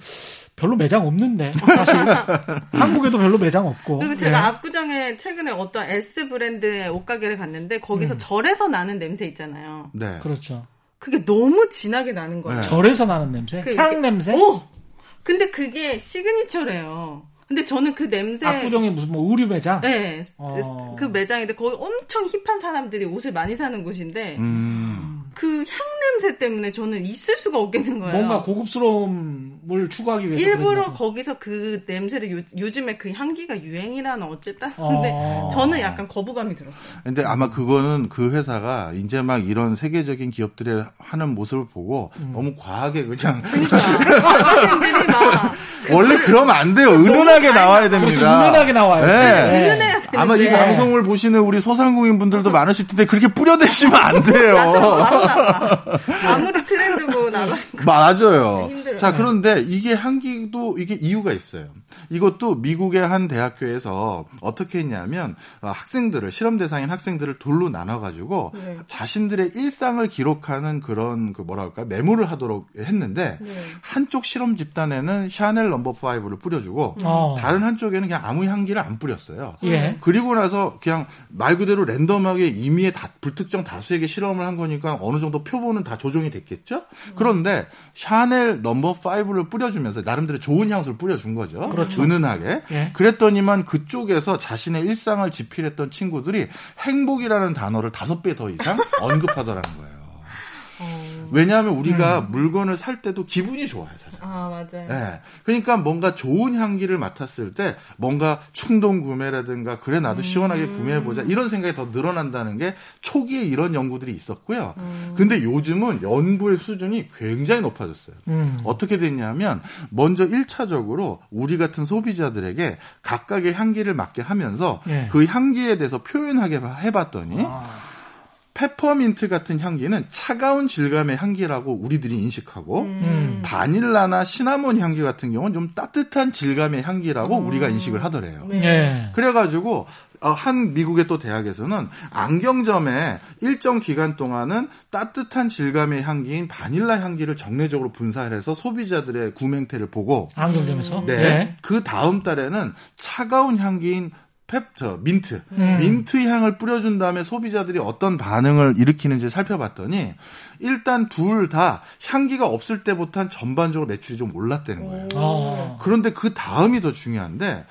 별로 매장 없는데 사실 [laughs] 한국에도 별로 매장 없고. 그리고 제가 네. 압구정에 최근에 어떤 S 브랜드의 옷가게를 갔는데 거기서 음. 절에서 나는 냄새 있잖아요. 네. 그렇죠. 그게 너무 진하게 나는 거예요. 네. 절에서 나는 냄새? 그, 향 냄새? 오! 근데 그게 시그니처래요. 근데 저는 그 냄새. 압구정에 무슨 뭐 의류 매장? 네. 어... 그 매장인데 거기 엄청 힙한 사람들이 옷을 많이 사는 곳인데, 음... 그 향 냄새 때문에 저는 있을 수가 없겠는 거예요. 뭔가 고급스러움을 추구하기 위해서. 일부러 거기서 그 냄새를 요, 즘에 그 향기가 유행이라는 어쨌다. 근데 어... 저는 약간 거부감이 들었어요. 근데 아마 그거는 그 회사가 이제 막 이런 세계적인 기업들의 하는 모습을 보고 음. 너무 과하게 그냥. 그러니까. [laughs] 원래 그러면 안 돼요. 은은하게 나와야 됩니다. 은은하게 나와요. 네. 네. 아마 이 방송을 보시는 우리 소상공인 분들도 많으실 텐데 그렇게 뿌려대시면 안 돼요. [laughs] [laughs] 아무리 두고 나가. [laughs] 맞아요. 자 그런데 이게 향기도 이게 이유가 있어요. 이것도 미국의 한 대학교에서 어떻게 했냐면 어, 학생들을 실험 대상인 학생들을 둘로 나눠 가지고 네. 자신들의 일상을 기록하는 그런 그 뭐랄까 메모를 하도록 했는데 네. 한쪽 실험 집단에는 샤넬 넘버 5를 뿌려주고 어. 다른 한쪽에는 그냥 아무 향기를 안 뿌렸어요. 예. 그리고 나서 그냥 말 그대로 랜덤하게 임의의 다, 불특정 다수에게 실험을 한 거니까 어느 정도 표본은 다 조정이 됐겠죠. 음. 그런데 샤넬 넘버 5를 뿌려주면서 나름대로 좋은 향수를 뿌려준 거죠. 그렇죠. 은은하게. 예. 그랬더니만 그쪽에서 자신의 일상을 지필했던 친구들이 행복이라는 단어를 다섯 배 더 이상 언급하더라는 거예요. 왜냐하면 우리가 음. 물건을 살 때도 기분이 좋아요, 사실. 아, 맞아요. 네. 그러니까 뭔가 좋은 향기를 맡았을 때 뭔가 충동 구매라든가 그래 나도 음. 시원하게 구매해 보자 이런 생각이 더 늘어난다는 게 초기에 이런 연구들이 있었고요. 음. 근데 요즘은 연구의 수준이 굉장히 높아졌어요. 음. 어떻게 됐냐면 먼저 1차적으로 우리 같은 소비자들에게 각각의 향기를 맡게 하면서 네. 그 향기에 대해서 표현하게 해 봤더니 아. 페퍼민트 같은 향기는 차가운 질감의 향기라고 우리들이 인식하고 음. 바닐라나 시나몬 향기 같은 경우는 좀 따뜻한 질감의 향기라고 음. 우리가 인식을 하더래요. 네. 그래가지고 어, 한 미국의 또 대학에서는 안경점에 일정 기간 동안은 따뜻한 질감의 향기인 바닐라 향기를 정례적으로 분사해서 소비자들의 구매 행태를 보고 안경점에서 네. 네. 그 다음 달에는 차가운 향기인 펩저 민트 음. 민트 향을 뿌려준 다음에 소비자들이 어떤 반응을 일으키는지 살펴봤더니 일단 둘 다 향기가 없을 때부터는 전반적으로 매출이 좀 올랐다는 거예요. 오. 그런데 그 다음이 더 중요한데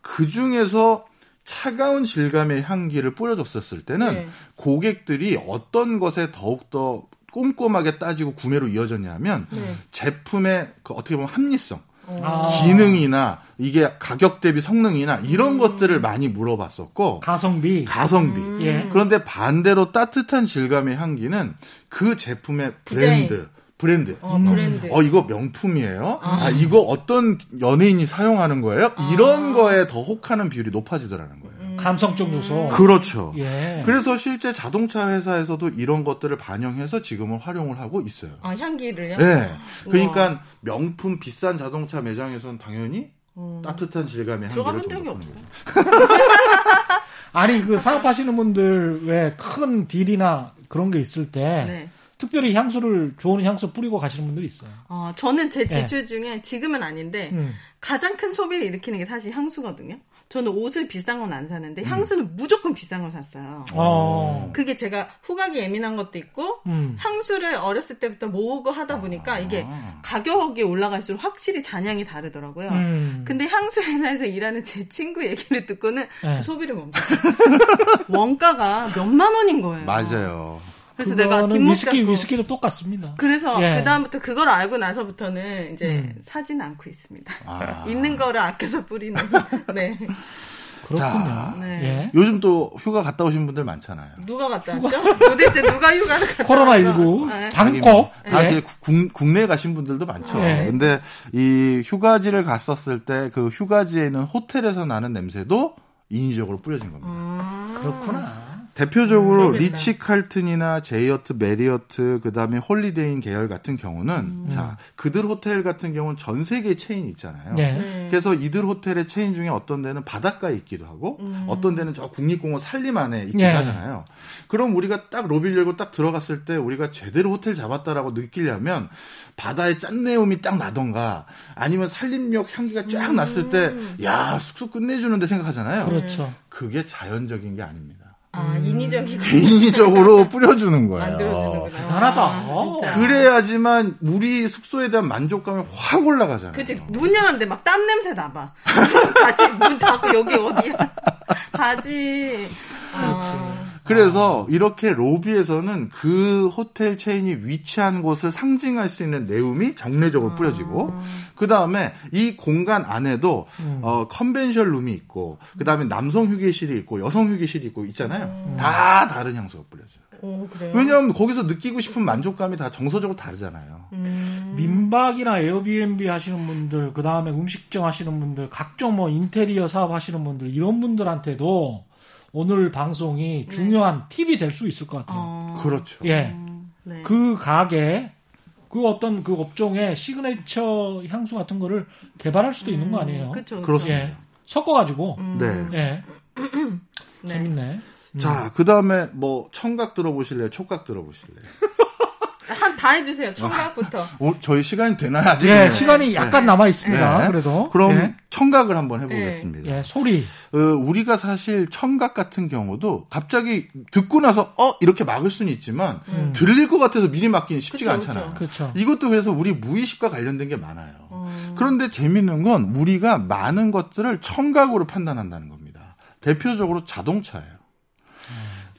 그 중에서 차가운 질감의 향기를 뿌려줬었을 때는 네. 고객들이 어떤 것에 더욱더 꼼꼼하게 따지고 구매로 이어졌냐면 네. 제품의 그 어떻게 보면 합리성 아. 기능이나 이게 가격 대비 성능이나 이런 음. 것들을 많이 물어봤었고 가성비 가성비 음. 예. 그런데 반대로 따뜻한 질감의 향기는 그 제품의 브랜드 브랜드. 어, 브랜드. 어, 이거 명품이에요? 아. 아. 이거 어떤 연예인이 사용하는 거예요? 이런 아. 거에 더 혹하는 비율이 높아지더라는 거예요. 감성적 요소. 그렇죠. 예. 그래서 실제 자동차 회사에서도 이런 것들을 반영해서 지금은 활용을 하고 있어요. 아, 향기를요? 네. 그러니까 우와. 명품 비싼 자동차 매장에서는 당연히 음. 따뜻한 질감의 향기를 들어가본 적이 없어요. [laughs] 아니, 그 사업하시는 분들 왜 큰 딜이나 그런 게 있을 때 네. 특별히 향수를 좋은 향수 뿌리고 가시는 분들이 있어요. 어, 저는 제 지출 네. 중에 지금은 아닌데 음. 가장 큰 소비를 일으키는 게 사실 향수거든요. 저는 옷을 비싼 건 안 사는데 음. 향수는 무조건 비싼 걸 샀어요. 어. 그게 제가 후각이 예민한 것도 있고 음. 향수를 어렸을 때부터 모으고 하다 보니까 아. 이게 가격이 올라갈수록 확실히 잔향이 다르더라고요. 음. 근데 향수 회사에서 일하는 제 친구 얘기를 듣고는 네. 그 소비를 멈췄어요. [laughs] 원가가 몇만 원인 거예요. 맞아요. 그래서 내가 뒷목 위스키 잡고 위스키도 똑같습니다. 그래서 예. 그 다음부터 그걸 알고 나서부터는 이제 음. 사진 않고 있습니다. 아. [laughs] 있는 거를 아껴서 뿌리는. [laughs] 네. 그렇군요. 자, 네. 예. 요즘 또 휴가 갔다 오신 분들 많잖아요. 누가 갔다 왔죠? 도대체 누가 휴가를 갔다 코로나19 네. 방콕. 다 예. 국내에 가신 분들도 많죠. 예. 근데 이 휴가지를 갔었을 때 그 휴가지에 있는 호텔에서 나는 냄새도 인위적으로 뿌려진 겁니다. 아~ 그렇구나. 대표적으로 음, 리츠 칼튼이나 제이어트, 메리어트, 그 다음에 홀리데이 인 계열 같은 경우는 음. 자 그들 호텔 같은 경우는 전 세계 체인 있잖아요. 네. 네. 그래서 이들 호텔의 체인 중에 어떤 데는 바닷가에 있기도 하고 음. 어떤 데는 저 국립공원 산림 안에 있기도 네. 하잖아요. 그럼 우리가 딱 로비를 열고 딱 들어갔을 때 우리가 제대로 호텔 잡았다라고 느끼려면 바다의 짠내움이 딱 나던가 아니면 산림역 향기가 쫙 났을 때야 음. 숙소 끝내주는데 생각하잖아요. 그렇죠. 그게 자연적인 게 아닙니다. 아, 음. 인위적이고. [laughs] 인위적으로 [laughs] 뿌려주는 거예요. 만들어주는구나. 대단하다. 아, 그래야지만 우리 숙소에 대한 만족감이 확 올라가잖아요. 그치. 문 열었는데 막 땀 냄새 나봐. 다시 문 닫고 여기 어디야? [laughs] 가지. 아. 그래서 이렇게 로비에서는 그 호텔 체인이 위치한 곳을 상징할 수 있는 내용이 정례적으로 아. 뿌려지고 그 다음에 이 공간 안에도 음. 어, 컨벤션 룸이 있고 그 다음에 남성 휴게실이 있고 여성 휴게실이 있고 있잖아요. 음. 다 다른 향수가 뿌려져요. 오, 왜냐하면 거기서 느끼고 싶은 만족감이 다 정서적으로 다르잖아요. 음. 민박이나 에어비앤비 하시는 분들, 그 다음에 음식점 하시는 분들, 각종 뭐 인테리어 사업 하시는 분들 이런 분들한테도 오늘 방송이 네. 중요한 팁이 될 수 있을 것 같아요. 어... 그렇죠. 예. 음, 네. 그 가게 그 어떤 그 업종의 시그네처 향수 같은 거를 개발할 수도 음, 있는 거 아니에요? 그렇죠. 그렇습니다. 예. 섞어가지고. 음. 네. 네. 네. 재밌네. 자, 그 다음에 뭐 청각 들어보실래요? 촉각 들어보실래요? 다 해주세요. 청각부터. 어, 저희 시간이 되나요? 아직? 네, 시간이 약간 네. 남아 있습니다. 네. 그래도. 그럼 네. 청각을 한번 해보겠습니다. 예, 소리. 어, 우리가 사실 청각 같은 경우도 갑자기 듣고 나서 어 이렇게 막을 수는 있지만 음. 들릴 것 같아서 미리 막기는 쉽지가 그쵸, 않잖아요. 그쵸. 이것도 그래서 우리 무의식과 관련된 게 많아요. 음. 그런데 재밌는 건 우리가 많은 것들을 청각으로 판단한다는 겁니다. 대표적으로 자동차예요.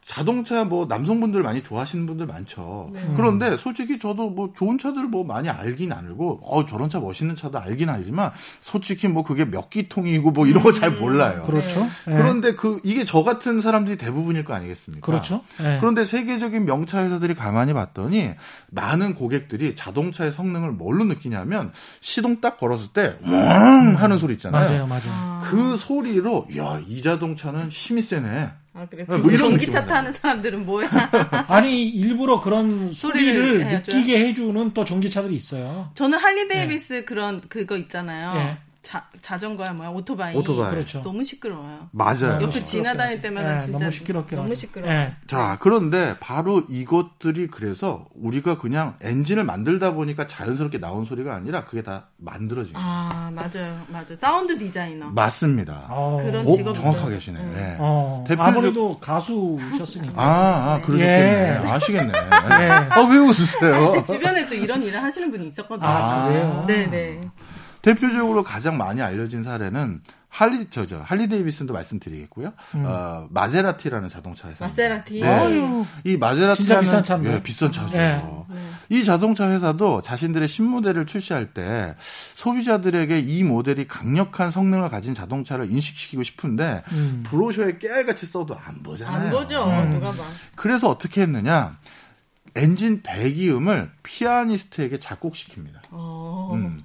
자동차 뭐 남성분들 많이 좋아하시는 분들 많죠. 네. 그런데 솔직히 저도 뭐 좋은 차들 뭐 많이 알긴 알고 어 저런 차 멋있는 차도 알긴 알지만 솔직히 뭐 그게 몇 기통이고 뭐 이런 거잘 음. 몰라요. 그렇죠. 네. 그런데 그 이게 저 같은 사람들이 대부분일 거 아니겠습니까? 그렇죠. 네. 그런데 세계적인 명차 회사들이 가만히 봤더니 많은 고객들이 자동차의 성능을 뭘로 느끼냐면 시동 딱 걸었을 때왕 하는 소리 있잖아요. 맞아요, 맞아요. 그 소리로 야 이 자동차는 힘이 세네. 아, 그래. 뭐 전기차 타는 사람들은 뭐야? [laughs] 아니, 일부러 그런 소리를, 소리를 느끼게 해주는 또 전기차들이 있어요. 저는 할리 데이비스 네. 그런 그거 있잖아요. 네. 자, 자전거야 뭐야 오토바이. 오토바이. 그렇죠. 너무 시끄러워요. 맞아요. 옆에 지나다닐 때마다 네, 진짜 너무 시끄럽게 너무 시끄러워. 네. 자, 그런데 바로 이것들이 그래서 우리가 그냥 엔진을 만들다 보니까 자연스럽게 나온 소리가 아니라 그게 다 만들어진 거예요. 아, 맞아요. 맞아요. 사운드 디자이너. 맞습니다. 어. 그런 직업 정확하게 계시네. 네. 네. 어. 아무래도 가수셨으니까. 아, 아 그러셨겠네. 예. 아시겠네. 예. 아, 왜 웃으세요? 제 주변에 또 이런 일을 하시는 분이 있었거든요. 아, 그래요? 네, 네. 대표적으로 가장 많이 알려진 사례는 할리 저죠 할리 데이비슨도 말씀드리겠고요. 음. 어, 마세라티라는 자동차 회사. 마세라티. 네. 이 마세라티라는 비싼 차죠. 예, 비싼 차죠. 네. 이 자동차 회사도 자신들의 신모델을 출시할 때 소비자들에게 이 모델이 강력한 성능을 가진 자동차를 인식시키고 싶은데 음. 브로셔에 깨알같이 써도 안 보잖아요. 안 보죠. 음. 누가 봐. 그래서 어떻게 했느냐? 엔진 배기음을 피아니스트에게 작곡시킵니다. 어. 음.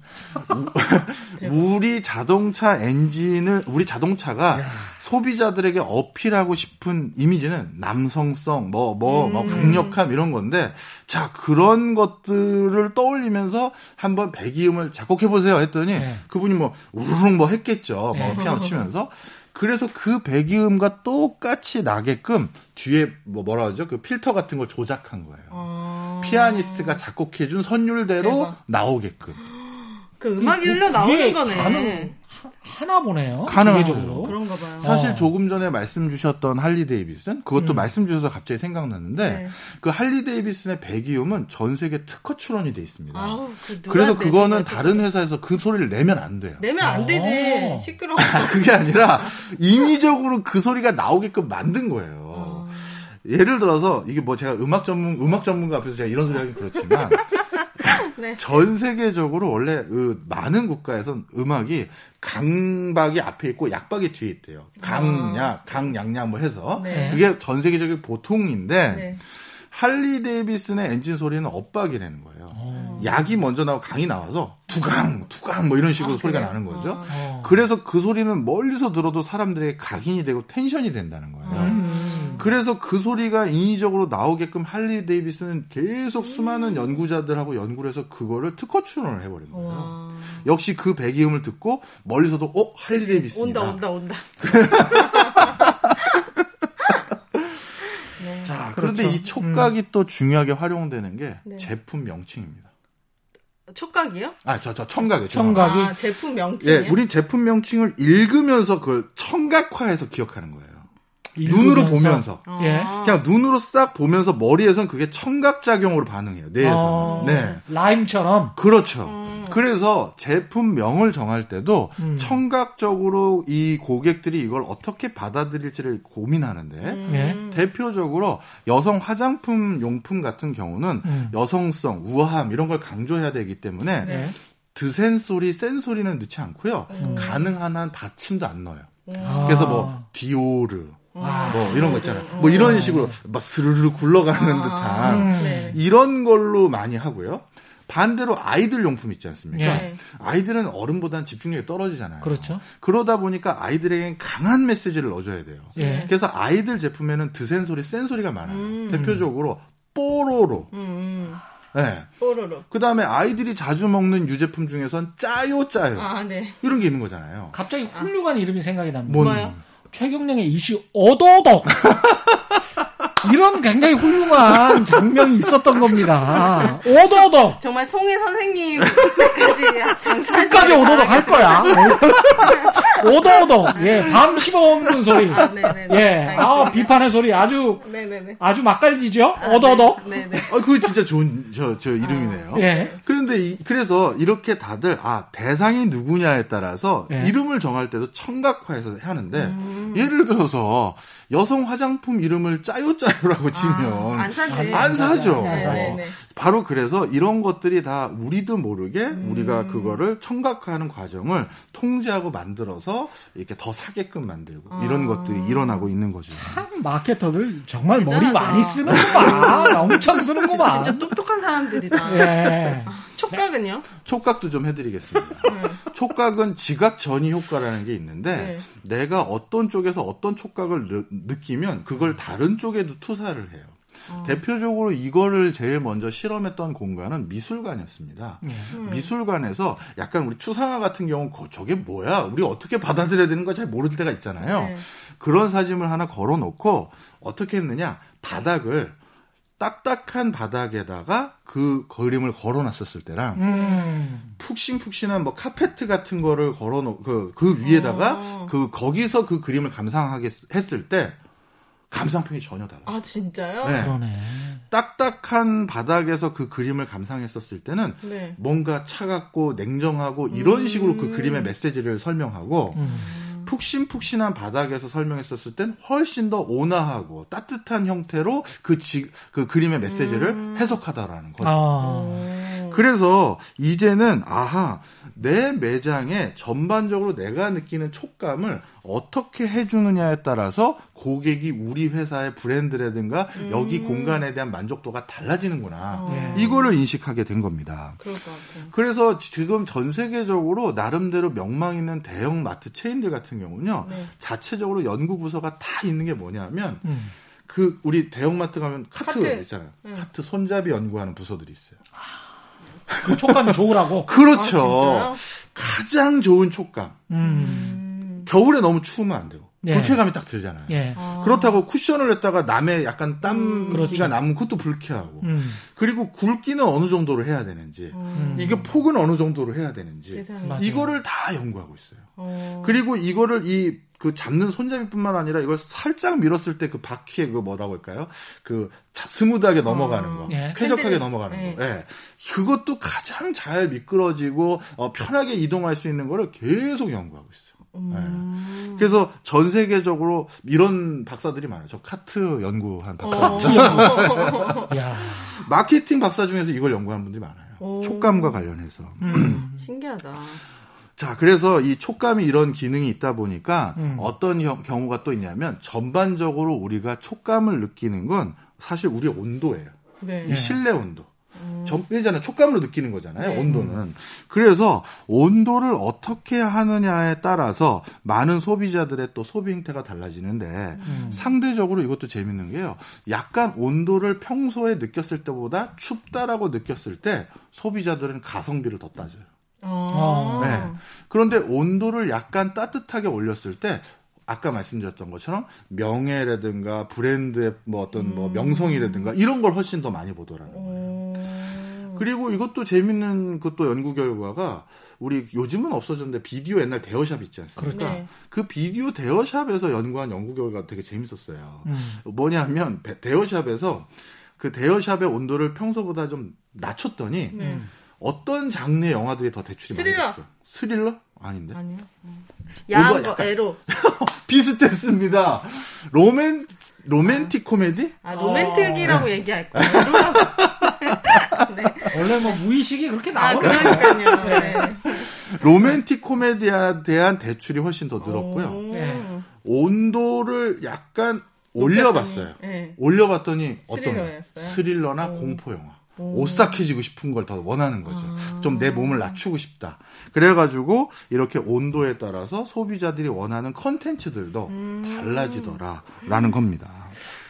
[laughs] 우리 자동차 엔진을 우리 자동차가 야. 소비자들에게 어필하고 싶은 이미지는 남성성, 뭐 뭐뭐 뭐, 뭐 음. 강력함 이런 건데 자 그런 것들을 떠올리면서 한번 배기음을 작곡해 보세요 했더니 네. 그분이 뭐 우르릉 뭐 했겠죠. 뭐 네. 피아노 치면서 그래서 그 배기음과 똑같이 나게끔 뒤에 뭐 뭐라 하죠? 그 필터 같은 걸 조작한 거예요. 어... 피아니스트가 작곡해준 선율대로 대박. 나오게끔. [gasps] 그 음악이 흘러 나오는 거네. 가능, 하나 보네요. 가능하죠. 그런가 봐요. 사실 어. 조금 전에 말씀 주셨던 할리 데이비슨 그것도 음. 말씀 주셔서 갑자기 생각났는데 네. 그 할리 데이비슨의 배기음은 전 세계 특허 출원이 돼 있습니다. 아우, 그 그래서 그거는 다른 회사에서 그 소리를 내면 안 돼요. 내면 안 되지. 어. 시끄러워. [laughs] 그게 아니라 [laughs] 인위적으로 그 소리가 나오게끔 만든 거예요. 어. 예를 들어서 이게 뭐 제가 음악 전문 음악 전문가 앞에서 제가 이런 소리 하기 그렇지만 [laughs] 네. 전 세계적으로 원래 그 많은 국가에선 음악이 강박이 앞에 있고 약박이 뒤에 있대요. 강약, 아. 강양양 뭐 해서 네. 그게 전 세계적인 보통인데 네. 할리 데이비슨의 엔진 소리는 엇박이라는 거예요. 오. 어. 약이 먼저 나오고 강이 나와서 투강, 투강 뭐 이런 식으로 아, 소리가 나는 거죠. 아. 어. 그래서 그 소리는 멀리서 들어도 사람들에게 각인이 되고 tension이 된다는 거예요. 음. 그래서 그 소리가 인위적으로 나오게끔 할리 데이비스는 계속 수많은 연구자들하고 연구를 해서 그거를 특허 출원을 해버린 거예요. 와. 역시 그 배기음을 듣고 멀리서도 어 할리 데이비스 온다 온다 온다. [laughs] 네. 자 그런데 그렇죠. 이 촉각이 음. 또 중요하게 활용되는 게 네. 제품 명칭입니다. 촉각이요? 아, 저, 저, 청각이요. 청각이. 아, 제품 명칭. 예, 우린 제품 명칭을 읽으면서 그걸 청각화해서 기억하는 거예요. 눈으로 보면서. 아. 예. 그냥 눈으로 싹 보면서 머리에선 그게 청각작용으로 반응해요. 뇌에서는. 어, 네. 라임처럼. 그렇죠. 음. 그래서 제품명을 정할 때도 음. 청각적으로 이 고객들이 이걸 어떻게 받아들일지를 고민하는데 음. 예. 대표적으로 여성 화장품 용품 같은 경우는 음. 여성성, 우아함 이런 걸 강조해야 되기 때문에 네. 드센 소리, 센 소리는 넣지 않고요. 음. 가능한 한 받침도 안 넣어요. 아. 그래서 뭐 디오르, 아, 뭐 이런 거 있잖아요. 뭐 이런 식으로 막 스르르 굴러가는 아, 듯한 음. 네. 이런 걸로 많이 하고요. 반대로 아이들 용품 있지 않습니까? 네. 아이들은 어른보다는 집중력이 떨어지잖아요. 그렇죠. 그러다 보니까 아이들에겐 강한 메시지를 넣어줘야 돼요. 네. 그래서 아이들 제품에는 드센 소리, 센 소리가 많아요. 음. 대표적으로 뽀로로, 음. 네. 뽀로로. 그 다음에 아이들이 자주 먹는 유제품 중에선 짜요 짜요. 아, 네. 이런 게 있는 거잖아요. 갑자기 훌륭한 아. 이름이 생각이 납니다. 뭐요? 최경령의 이슈 어도덕. [laughs] 이런 굉장히 훌륭한 장면이 있었던 겁니다. 오도독. 정말 송혜 선생님까지 [laughs] 장사하시 끝까지 오도독 할 거야. [laughs] 오도독. 예, 밤 씹어먹는 소리. 아, 예, 아 비판의 소리 아주 네네네. 아주 맛깔지죠. 아. 네. 네네. 아, 그거 진짜 좋은 저 저 이름이네요. 아, 예. 그런데 이, 그래서 이렇게 다들 아 대상이 누구냐에 따라서 예. 이름을 정할 때도 청각화해서 하는데 음. 예를 들어서 여성 화장품 이름을 짜요 짜요 짜요라고 아, 치면 아, 안, 사지. 안 사죠. 네, 네, 네. 바로 그래서 이런 것들이 다 우리도 모르게 음. 우리가 그거를 청각화하는 과정을 통제하고 만들어서 이렇게 더 사게끔 만들고 아. 이런 것들이 일어나고 있는 거죠. 참 마케터들 정말 대단하다. 머리 많이 쓰는구만. 엄청 쓰는구만. 진짜 똑똑한 사람들이다. [laughs] 예. 아, 촉각은요? 촉각도 좀 해드리겠습니다. 네. 촉각은 지각 전이 효과라는 게 있는데 네. 내가 어떤 쪽에서 어떤 촉각을 느 끼면 그걸 다른 쪽에도 투사를 해요. 어. 대표적으로 이거를 제일 먼저 실험했던 공간은 미술관이었습니다. 네. 음. 미술관에서 약간 우리 추상화 같은 경우 저게 뭐야? 우리 어떻게 받아들여야 되는 거 잘 모를 때가 있잖아요. 네. 그런 사진을 하나 걸어놓고 어떻게 했느냐? 바닥을 딱딱한 바닥에다가 그 그림을 걸어놨었을 때랑 음. 푹신푹신한 뭐 카페트 같은 거를 걸어놓 그, 그 위에다가 어. 그 거기서 그 그림을 감상하게 했을 때 감상평이 전혀 달라요. 아 진짜요? 네. 그러네. 딱딱한 바닥에서 그 그림을 감상했었을 때는 네. 뭔가 차갑고 냉정하고 이런 음. 식으로 그 그림의 메시지를 설명하고 음. 푹신푹신한 바닥에서 설명했었을 땐 훨씬 더 온화하고 따뜻한 형태로 그, 지, 그 그림의 메시지를 음. 해석하다라는 거죠. 아. 그래서 이제는 아하 내 매장에 전반적으로 내가 느끼는 촉감을 어떻게 해주느냐에 따라서 고객이 우리 회사의 브랜드라든가 음. 여기 공간에 대한 만족도가 달라지는구나. 어. 이거를 인식하게 된 겁니다. 그래서 지금 전 세계적으로 나름대로 명망 있는 대형 마트 체인들 같은 경우는요. 네. 자체적으로 연구 부서가 다 있는 게 뭐냐면 음. 그 우리 대형마트 가면 카트, 카트. 있잖아요. 네. 카트 손잡이 연구하는 부서들이 있어요. 그 촉감이 좋으라고. [laughs] 그렇죠. 아, 가장 좋은 촉감. 음. 겨울에 너무 추우면 안 되고. 예. 불쾌감이 딱 들잖아요. 예. 아. 그렇다고 쿠션을 냈다가 남의 약간 땀기가 음. 그렇죠. 남은 것도 불쾌하고. 음. 그리고 굵기는 어느 정도로 해야 되는지, 음. 이게 폭은 어느 정도로 해야 되는지, 이거를 다 연구하고 있어요. 어. 그리고 이거를 이 그 잡는 손잡이뿐만 아니라 이걸 살짝 밀었을 때 그 바퀴에 그 뭐라고 할까요? 그 스무드하게 넘어가는 거, 어. 예. 쾌적하게 넘어가는 예. 거. 예. 그것도 가장 잘 미끄러지고 어, 편하게 이동할 수 있는 거를 계속 연구하고 있어요. 음. 네. 그래서 전 세계적으로 이런 박사들이 많아요. 저 카트 연구한 박사. 어. [laughs] 마케팅 박사 중에서 이걸 연구하는 분들이 많아요. 오. 촉감과 관련해서. 음. [clears throat] 신기하다. 자, 그래서 이 촉감이 이런 기능이 있다 보니까 음. 어떤 경우가 또 있냐면 전반적으로 우리가 촉감을 느끼는 건 사실 우리 온도예요. 네. 이 실내 온도. 전이잖아요 촉감으로 느끼는 거잖아요. 네. 온도는. 그래서 온도를 어떻게 하느냐에 따라서 많은 소비자들의 또 소비 행태가 달라지는데 음. 상대적으로 이것도 재밌는 게요. 약간 온도를 평소에 느꼈을 때보다 춥다라고 느꼈을 때 소비자들은 가성비를 더 따져요. 어. 네. 그런데 온도를 약간 따뜻하게 올렸을 때 아까 말씀드렸던 것처럼 명예라든가 브랜드의 뭐 어떤 뭐 음. 명성이라든가 이런 걸 훨씬 더 많이 보더라는 거예요. 음. 그리고 이것도 재밌는 그또 연구 결과가 우리 요즘은 없어졌는데 비디오 옛날 대여샵 있지 않습니까? 그렇죠. 네. 그 비디오 대여샵에서 연구한 연구 결과가 되게 재밌었어요. 음. 뭐냐면 대여샵에서 그 대여샵의 온도를 평소보다 좀 낮췄더니 네. 어떤 장르의 영화들이 더 대출이 스릴러. 많이 됐어요? 스릴러? 아닌데? 아니요. 음. 야한 거, 에로. [laughs] 비슷했습니다. 로맨, 로맨틱 아. 코미디? 아, 로맨틱이라고 아, 네. 얘기할 거예요. [laughs] 네. 원래 뭐 무의식이 그렇게 나와요. 아, 그러니까요. 네. [laughs] 네. 로맨틱 코미디에 대한 대출이 훨씬 더 늘었고요. 네. 온도를 약간 올려봤어요. 네. 올려봤더니 어떤 스릴러나 공포 영화. 오싹해지고 싶은 걸 더 원하는 거죠. 아. 좀내 몸을 낮추고 싶다. 그래가지고 이렇게 온도에 따라서 소비자들이 원하는 컨텐츠들도 음. 달라지더라라는 겁니다.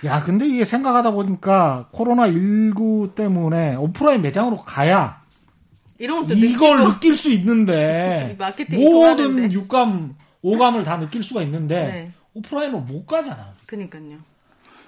야, 근데 이게 생각하다 보니까 코로나19 때문에 오프라인 매장으로 가야 이걸 느끼고. 느낄 수 있는데 [laughs] 모든 육감, 오감을 다 느낄 수가 있는데 네. 오프라인으로 못 가잖아. 그니까요.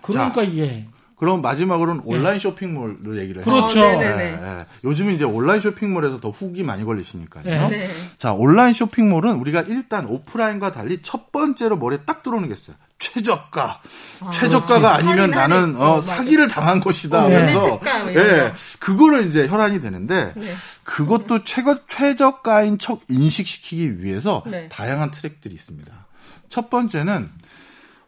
그러니까 자, 이게 그럼 마지막으로는 예. 온라인 쇼핑몰로 얘기를 해요. 그렇죠. 아, 네, 네. 요즘은 이제 온라인 쇼핑몰에서 더 후기 많이 걸리시니까요. 네. 자, 온라인 쇼핑몰은 우리가 일단 오프라인과 달리 첫 번째로 머리에 딱 들어오는 게 있어요. 최저가. 아, 최저가가 그렇지. 아니면 나는 어, 어 사기를 당한 것이다. 그래서 예, 네, 그거를 이제 혈안이 되는데 네. 그것도 최고, 최저가인 척 인식시키기 위해서 네. 다양한 트랙들이 있습니다. 첫 번째는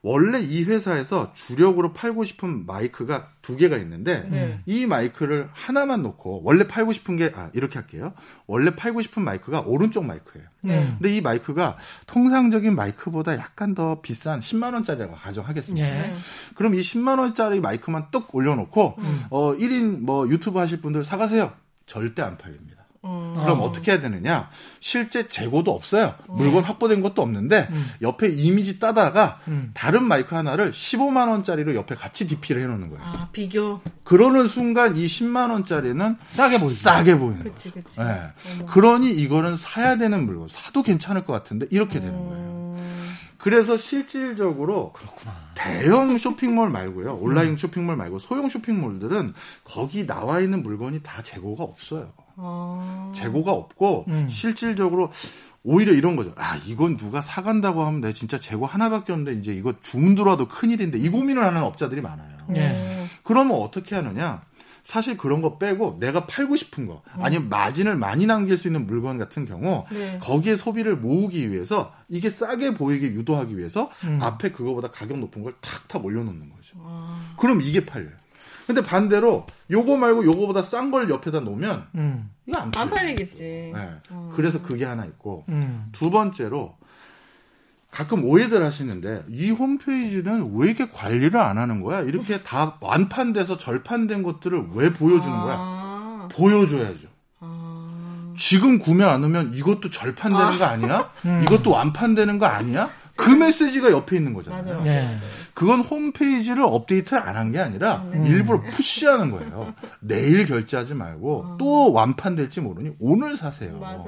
원래 이 회사에서 주력으로 팔고 싶은 마이크가 두 개가 있는데 네. 이 마이크를 하나만 놓고 원래 팔고 싶은 게 아, 이렇게 할게요. 원래 팔고 싶은 마이크가 오른쪽 마이크예요. 네. 근데 이 마이크가 통상적인 마이크보다 약간 더 비싼 10만 원짜리라고 가정하겠습니다. 네. 그럼 이 10만 원짜리 마이크만 뚝 올려놓고 음. 어 1인 뭐 유튜브 하실 분들 사가세요. 절대 안 팔립니다. 음. 그럼 어. 떻게 해야 되느냐? 실제 재고도 없어요. 음. 물건 확보된 것도 없는데 음. 옆에 이미지 따다가 음. 다른 마이크 하나를 15만 원짜리로 옆에 같이 DP를 해놓는 거예요. 아 비교. 그러는 순간 이 10만 원짜리는 싸게 보이죠. 싸게 보이는 그치, 거죠. 그치. 네. 그러니 이거는 사야 되는 물건 사도 괜찮을 것 같은데 이렇게 되는 거예요. 그래서 실질적으로 그렇구나. 대형 쇼핑몰 말고요. 온라인 음. 쇼핑몰 말고 소형 쇼핑몰들은 거기 나와 있는 물건이 다 재고가 없어요. 아. 재고가 없고 음. 실질적으로 오히려 이런 거죠. 아, 이건 누가 사간다고 하면 내 진짜 재고 하나밖에 없는데 이제 이거 주문들어도 큰일인데 이 고민을 하는 업자들이 많아요. 네. 그러면 어떻게 하느냐? 사실 그런 거 빼고 내가 팔고 싶은 거 아니면 마진을 많이 남길 수 있는 물건 같은 경우 네. 거기에 소비를 모으기 위해서 이게 싸게 보이게 유도하기 위해서 음. 앞에 그거보다 가격 높은 걸 탁탁 올려놓는 거죠. 아. 그럼 이게 팔려요. 근데 반대로 요거 말고 요거보다 싼 걸 옆에다 놓으면 음. 이거 안, 안 팔리겠지. 네. 어. 그래서 그게 하나 있고 음. 두 번째로 가끔 오해들 하시는데 이 홈페이지는 왜 이렇게 관리를 안 하는 거야? 이렇게 다 완판돼서 절판된 것들을 왜 보여주는 거야? 아. 보여줘야죠. 아. 지금 구매 안 하면 이것도 절판되는 아. 거 아니야? 음. 이것도 완판되는 거 아니야? 그 메시지가 옆에 있는 거잖아요. 네. 그건 홈페이지를 업데이트를 안 한 게 아니라 음. 일부러 푸시하는 거예요. 내일 결제하지 말고 어. 또 완판될지 모르니 오늘 사세요. 맞아요.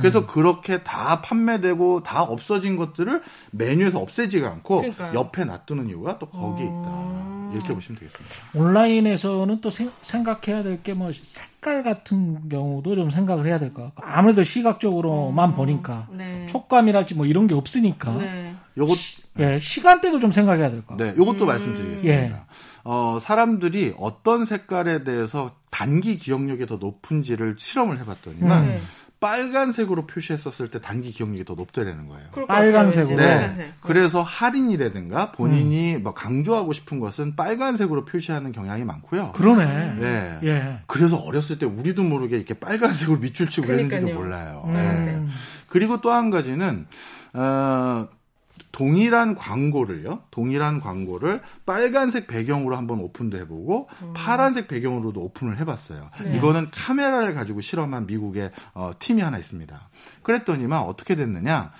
그래서 그렇게 다 판매되고 다 없어진 것들을 메뉴에서 없애지가 않고 그러니까요. 옆에 놔두는 이유가 또 거기에 있다. 어. 이렇게 보시면 되겠습니다. 온라인에서는 또 세, 생각해야 될 게 뭐 색깔 같은 경우도 좀 생각을 해야 될 것 같고 아무래도 시각적으로만 어. 보니까 네. 촉감이랄지 뭐 이런 게 없으니까 네. 요것 예, 시간대도 좀 생각해야 될 것 같아요. 네, 요것도 음. 말씀드리겠습니다. 예. 어, 사람들이 어떤 색깔에 대해서 단기 기억력이 더 높은지를 실험을 해봤더니만 음. 빨간색으로 표시했었을 때 단기 기억력이 더 높다라는 거예요. 빨간색으로. 네. 네. 그래서 할인이라든가 본인이 음. 뭐 강조하고 싶은 것은 빨간색으로 표시하는 경향이 많고요. 그러네. 네. 예. 그래서 어렸을 때 우리도 모르게 이렇게 빨간색으로 밑줄 치고 그랬는지도 몰라요. 음. 네. 그리고 또 한 가지는 어, 동일한 광고를요. 동일한 광고를 빨간색 배경으로 한번 오픈도 해보고 음. 파란색 배경으로도 오픈을 해봤어요. 네. 이거는 카메라를 가지고 실험한 미국의 어, 팀이 하나 있습니다. 그랬더니만 어떻게 됐느냐?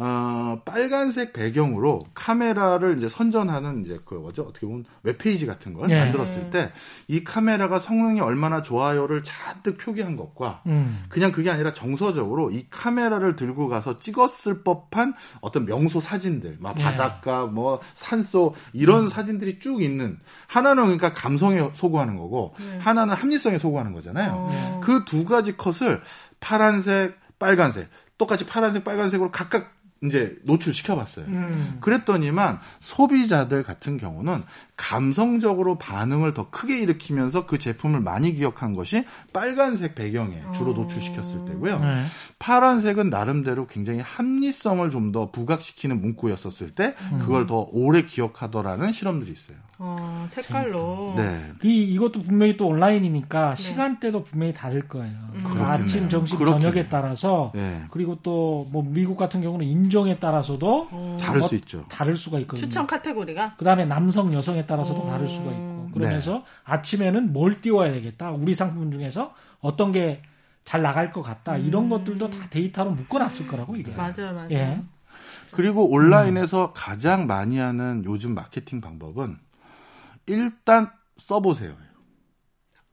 어, 빨간색 배경으로 카메라를 이제 선전하는 이제 그 뭐죠? 어떻게 보면 웹페이지 같은 걸 예. 만들었을 때 이 카메라가 성능이 얼마나 좋아요를 잔뜩 표기한 것과 음. 그냥 그게 아니라 정서적으로 이 카메라를 들고 가서 찍었을 법한 어떤 명소 사진들, 막 예. 바닷가, 뭐 산소 이런 음. 사진들이 쭉 있는 하나는 그러니까 감성에 소구하는 거고 예. 하나는 합리성에 소구하는 거잖아요. 어. 그두 가지 컷을 파란색, 빨간색 똑같이 파란색, 빨간색으로 각각 이제 노출시켜봤어요. 음. 그랬더니만 소비자들 같은 경우는 감성적으로 반응을 더 크게 일으키면서 그 제품을 많이 기억한 것이 빨간색 배경에 주로 노출시켰을 때고요. 네. 파란색은 나름대로 굉장히 합리성을 좀 더 부각시키는 문구였었을 때 음. 그걸 더 오래 기억하더라는 실험들이 있어요. 어, 색깔로. 네. 이, 이것도 분명히 또 온라인이니까 네. 시간대도 분명히 다를 거예요. 음. 아침, 점심, 그렇겠네. 저녁에 따라서 네. 그리고 또 뭐 미국 같은 경우는 인종에 따라서도 어. 다를 뭐수 있죠. 다를 수가 있거든요. 추천 카테고리가. 그다음에 남성, 여성에 따라서도 어... 다를 수가 있고 그러면서 네. 아침에는 뭘 띄워야 되겠다. 우리 상품 중에서 어떤 게 잘 나갈 것 같다. 음... 이런 것들도 다 데이터로 묶어놨을 거라고 이게. 맞아요, 맞아요. 예. 그리고 온라인에서 음. 가장 많이 하는 요즘 마케팅 방법은 일단 써보세요.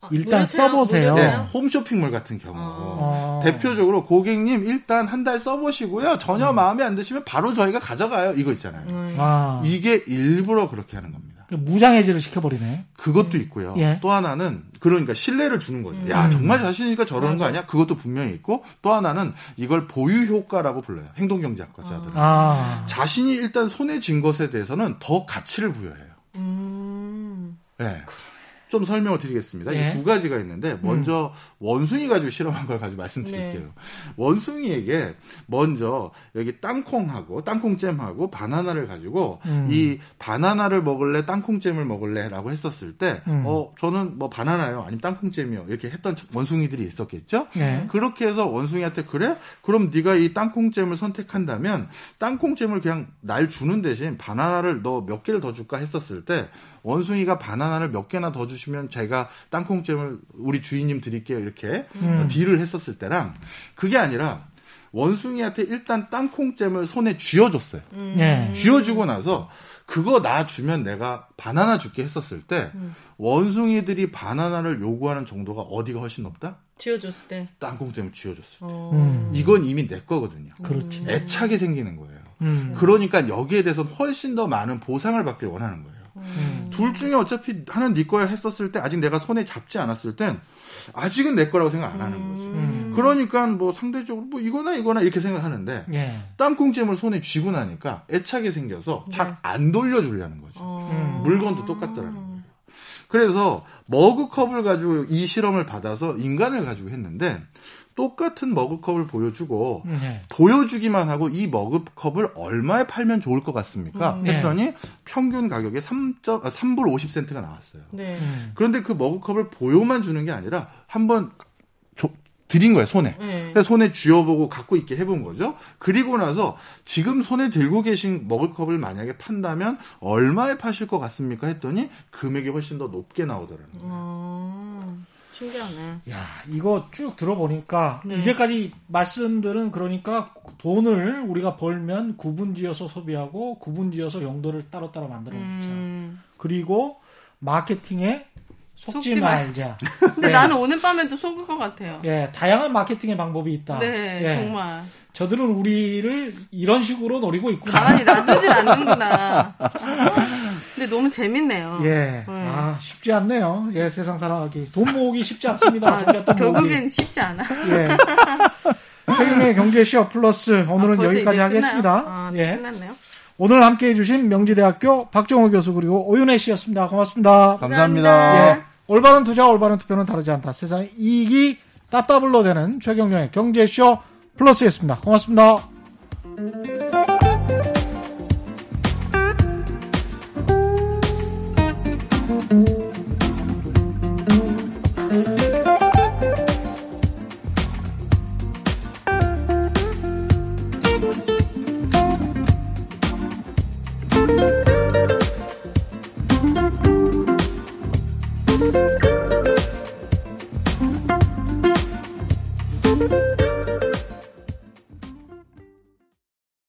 아, 일단 써보세요. 네, 홈쇼핑몰 같은 경우. 아. 대표적으로 고객님 일단 한 달 써보시고요. 전혀 음. 마음에 안 드시면 바로 저희가 가져가요. 이거 있잖아요. 음. 아. 이게 일부러 그렇게 하는 겁니다. 그 무장해제를 시켜버리네. 그것도 있고요. 예. 또 하나는 그러니까 신뢰를 주는 거죠. 음. 야 정말 자신이니까 저러는 맞아. 거 아니야? 그것도 분명히 있고 또 하나는 이걸 보유 효과라고 불러요. 행동경제학과자들은 아. 자신이 일단 손에 쥔 것에 대해서는 더 가치를 부여해요. 음. 네. 좀 설명을 드리겠습니다. 네. 이두 가지가 있는데 먼저 음. 원숭이 가지고 실험한 걸 가지고 말씀드릴게요. 네. 원숭이에게 먼저 여기 땅콩하고 땅콩잼하고 바나나를 가지고 음. 이 바나나를 먹을래 땅콩잼을 먹을래라고 했었을 때 음. 어, 저는 뭐 바나나요 아니면 땅콩잼이요 이렇게 했던 원숭이들이 있었겠죠. 네. 그렇게 해서 원숭이한테 그래? 그럼 네가 이 땅콩잼을 선택한다면 땅콩잼을 그냥 날 주는 대신 바나나를 너 몇 개를 더 줄까 했었을 때 원숭이가 바나나를 몇 개나 더 주시면 제가 땅콩잼을 우리 주인님 드릴게요 이렇게 음. 딜을 했었을 때랑 그게 아니라 원숭이한테 일단 땅콩잼을 손에 쥐어줬어요. 음. 네. 쥐어주고 나서 그거 나 주면 내가 바나나 줄게 했었을 때 음. 원숭이들이 바나나를 요구하는 정도가 어디가 훨씬 높다? 쥐어줬을 때. 땅콩잼을 쥐어줬을 때. 어. 음. 이건 이미 내 거거든요. 그렇지. 애착이 생기는 거예요. 음. 그러니까 여기에 대해서 훨씬 더 많은 보상을 받길 원하는 거예요. 음. 둘 중에 어차피 하나는 네 거야 했었을 때 아직 내가 손에 잡지 않았을 땐 아직은 내 거라고 생각 안 하는 거죠. 음. 그러니까 뭐 상대적으로 뭐 이거나 이거나 이렇게 생각하는데 예. 땅콩잼을 손에 쥐고 나니까 애착이 생겨서 잘안 네. 돌려주려는 거죠. 어. 물건도 똑같더라는 거예요. 그래서 머그컵을 가지고 이 실험을 받아서 인간을 가지고 했는데 똑같은 머그컵을 보여주고 네. 보여주기만 하고 이 머그컵을 얼마에 팔면 좋을 것 같습니까? 음, 했더니 평균 가격이 3. 3불 50센트가 나왔어요. 네. 음. 그런데 그 머그컵을 보여만 주는 게 아니라 한번 드린 거예요 손에. 네. 손에 쥐어보고 갖고 있게 해본 거죠. 그리고 나서 지금 손에 들고 계신 머그컵을 만약에 판다면 얼마에 파실 것 같습니까? 했더니 금액이 훨씬 더 높게 나오더라는 거예요. 음. 신기하네. 야, 이거 쭉 들어보니까 네. 이제까지 말씀들은 그러니까 돈을 우리가 벌면 구분지어서 소비하고 구분지어서 용도를 따로따로 만들어 놓자. 음. 그리고 마케팅에 속지, 속지 말자. [laughs] 근데 네. 나는 오늘 밤에 도 속을 것 같아요. 예, 다양한 마케팅의 방법이 있다. 네, 예. 정말. 저들은 우리를 이런 식으로 노리고 있구나. 가만히 놔두질 않는구나. [laughs] 근데 너무 재밌네요. 예. 네. 아, 쉽지 않네요. 예, 세상 살아가기. 돈 모으기 쉽지 않습니다. 아, 결국엔 쉽지 않아. 예. [laughs] 최근의 경제 시어 플러스 오늘은 아, 여기까지 하겠습니다. 아, 네, 예. 끝났네요. 오늘 함께 해주신 명지대학교 박정호 교수 그리고 오윤혜 씨였습니다. 고맙습니다. 감사합니다. 예. 올바른 투자, 올바른 투표는 다르지 않다. 세상의 이익이 따따블로 되는 최경영의 경제쇼 플러스였습니다. 고맙습니다.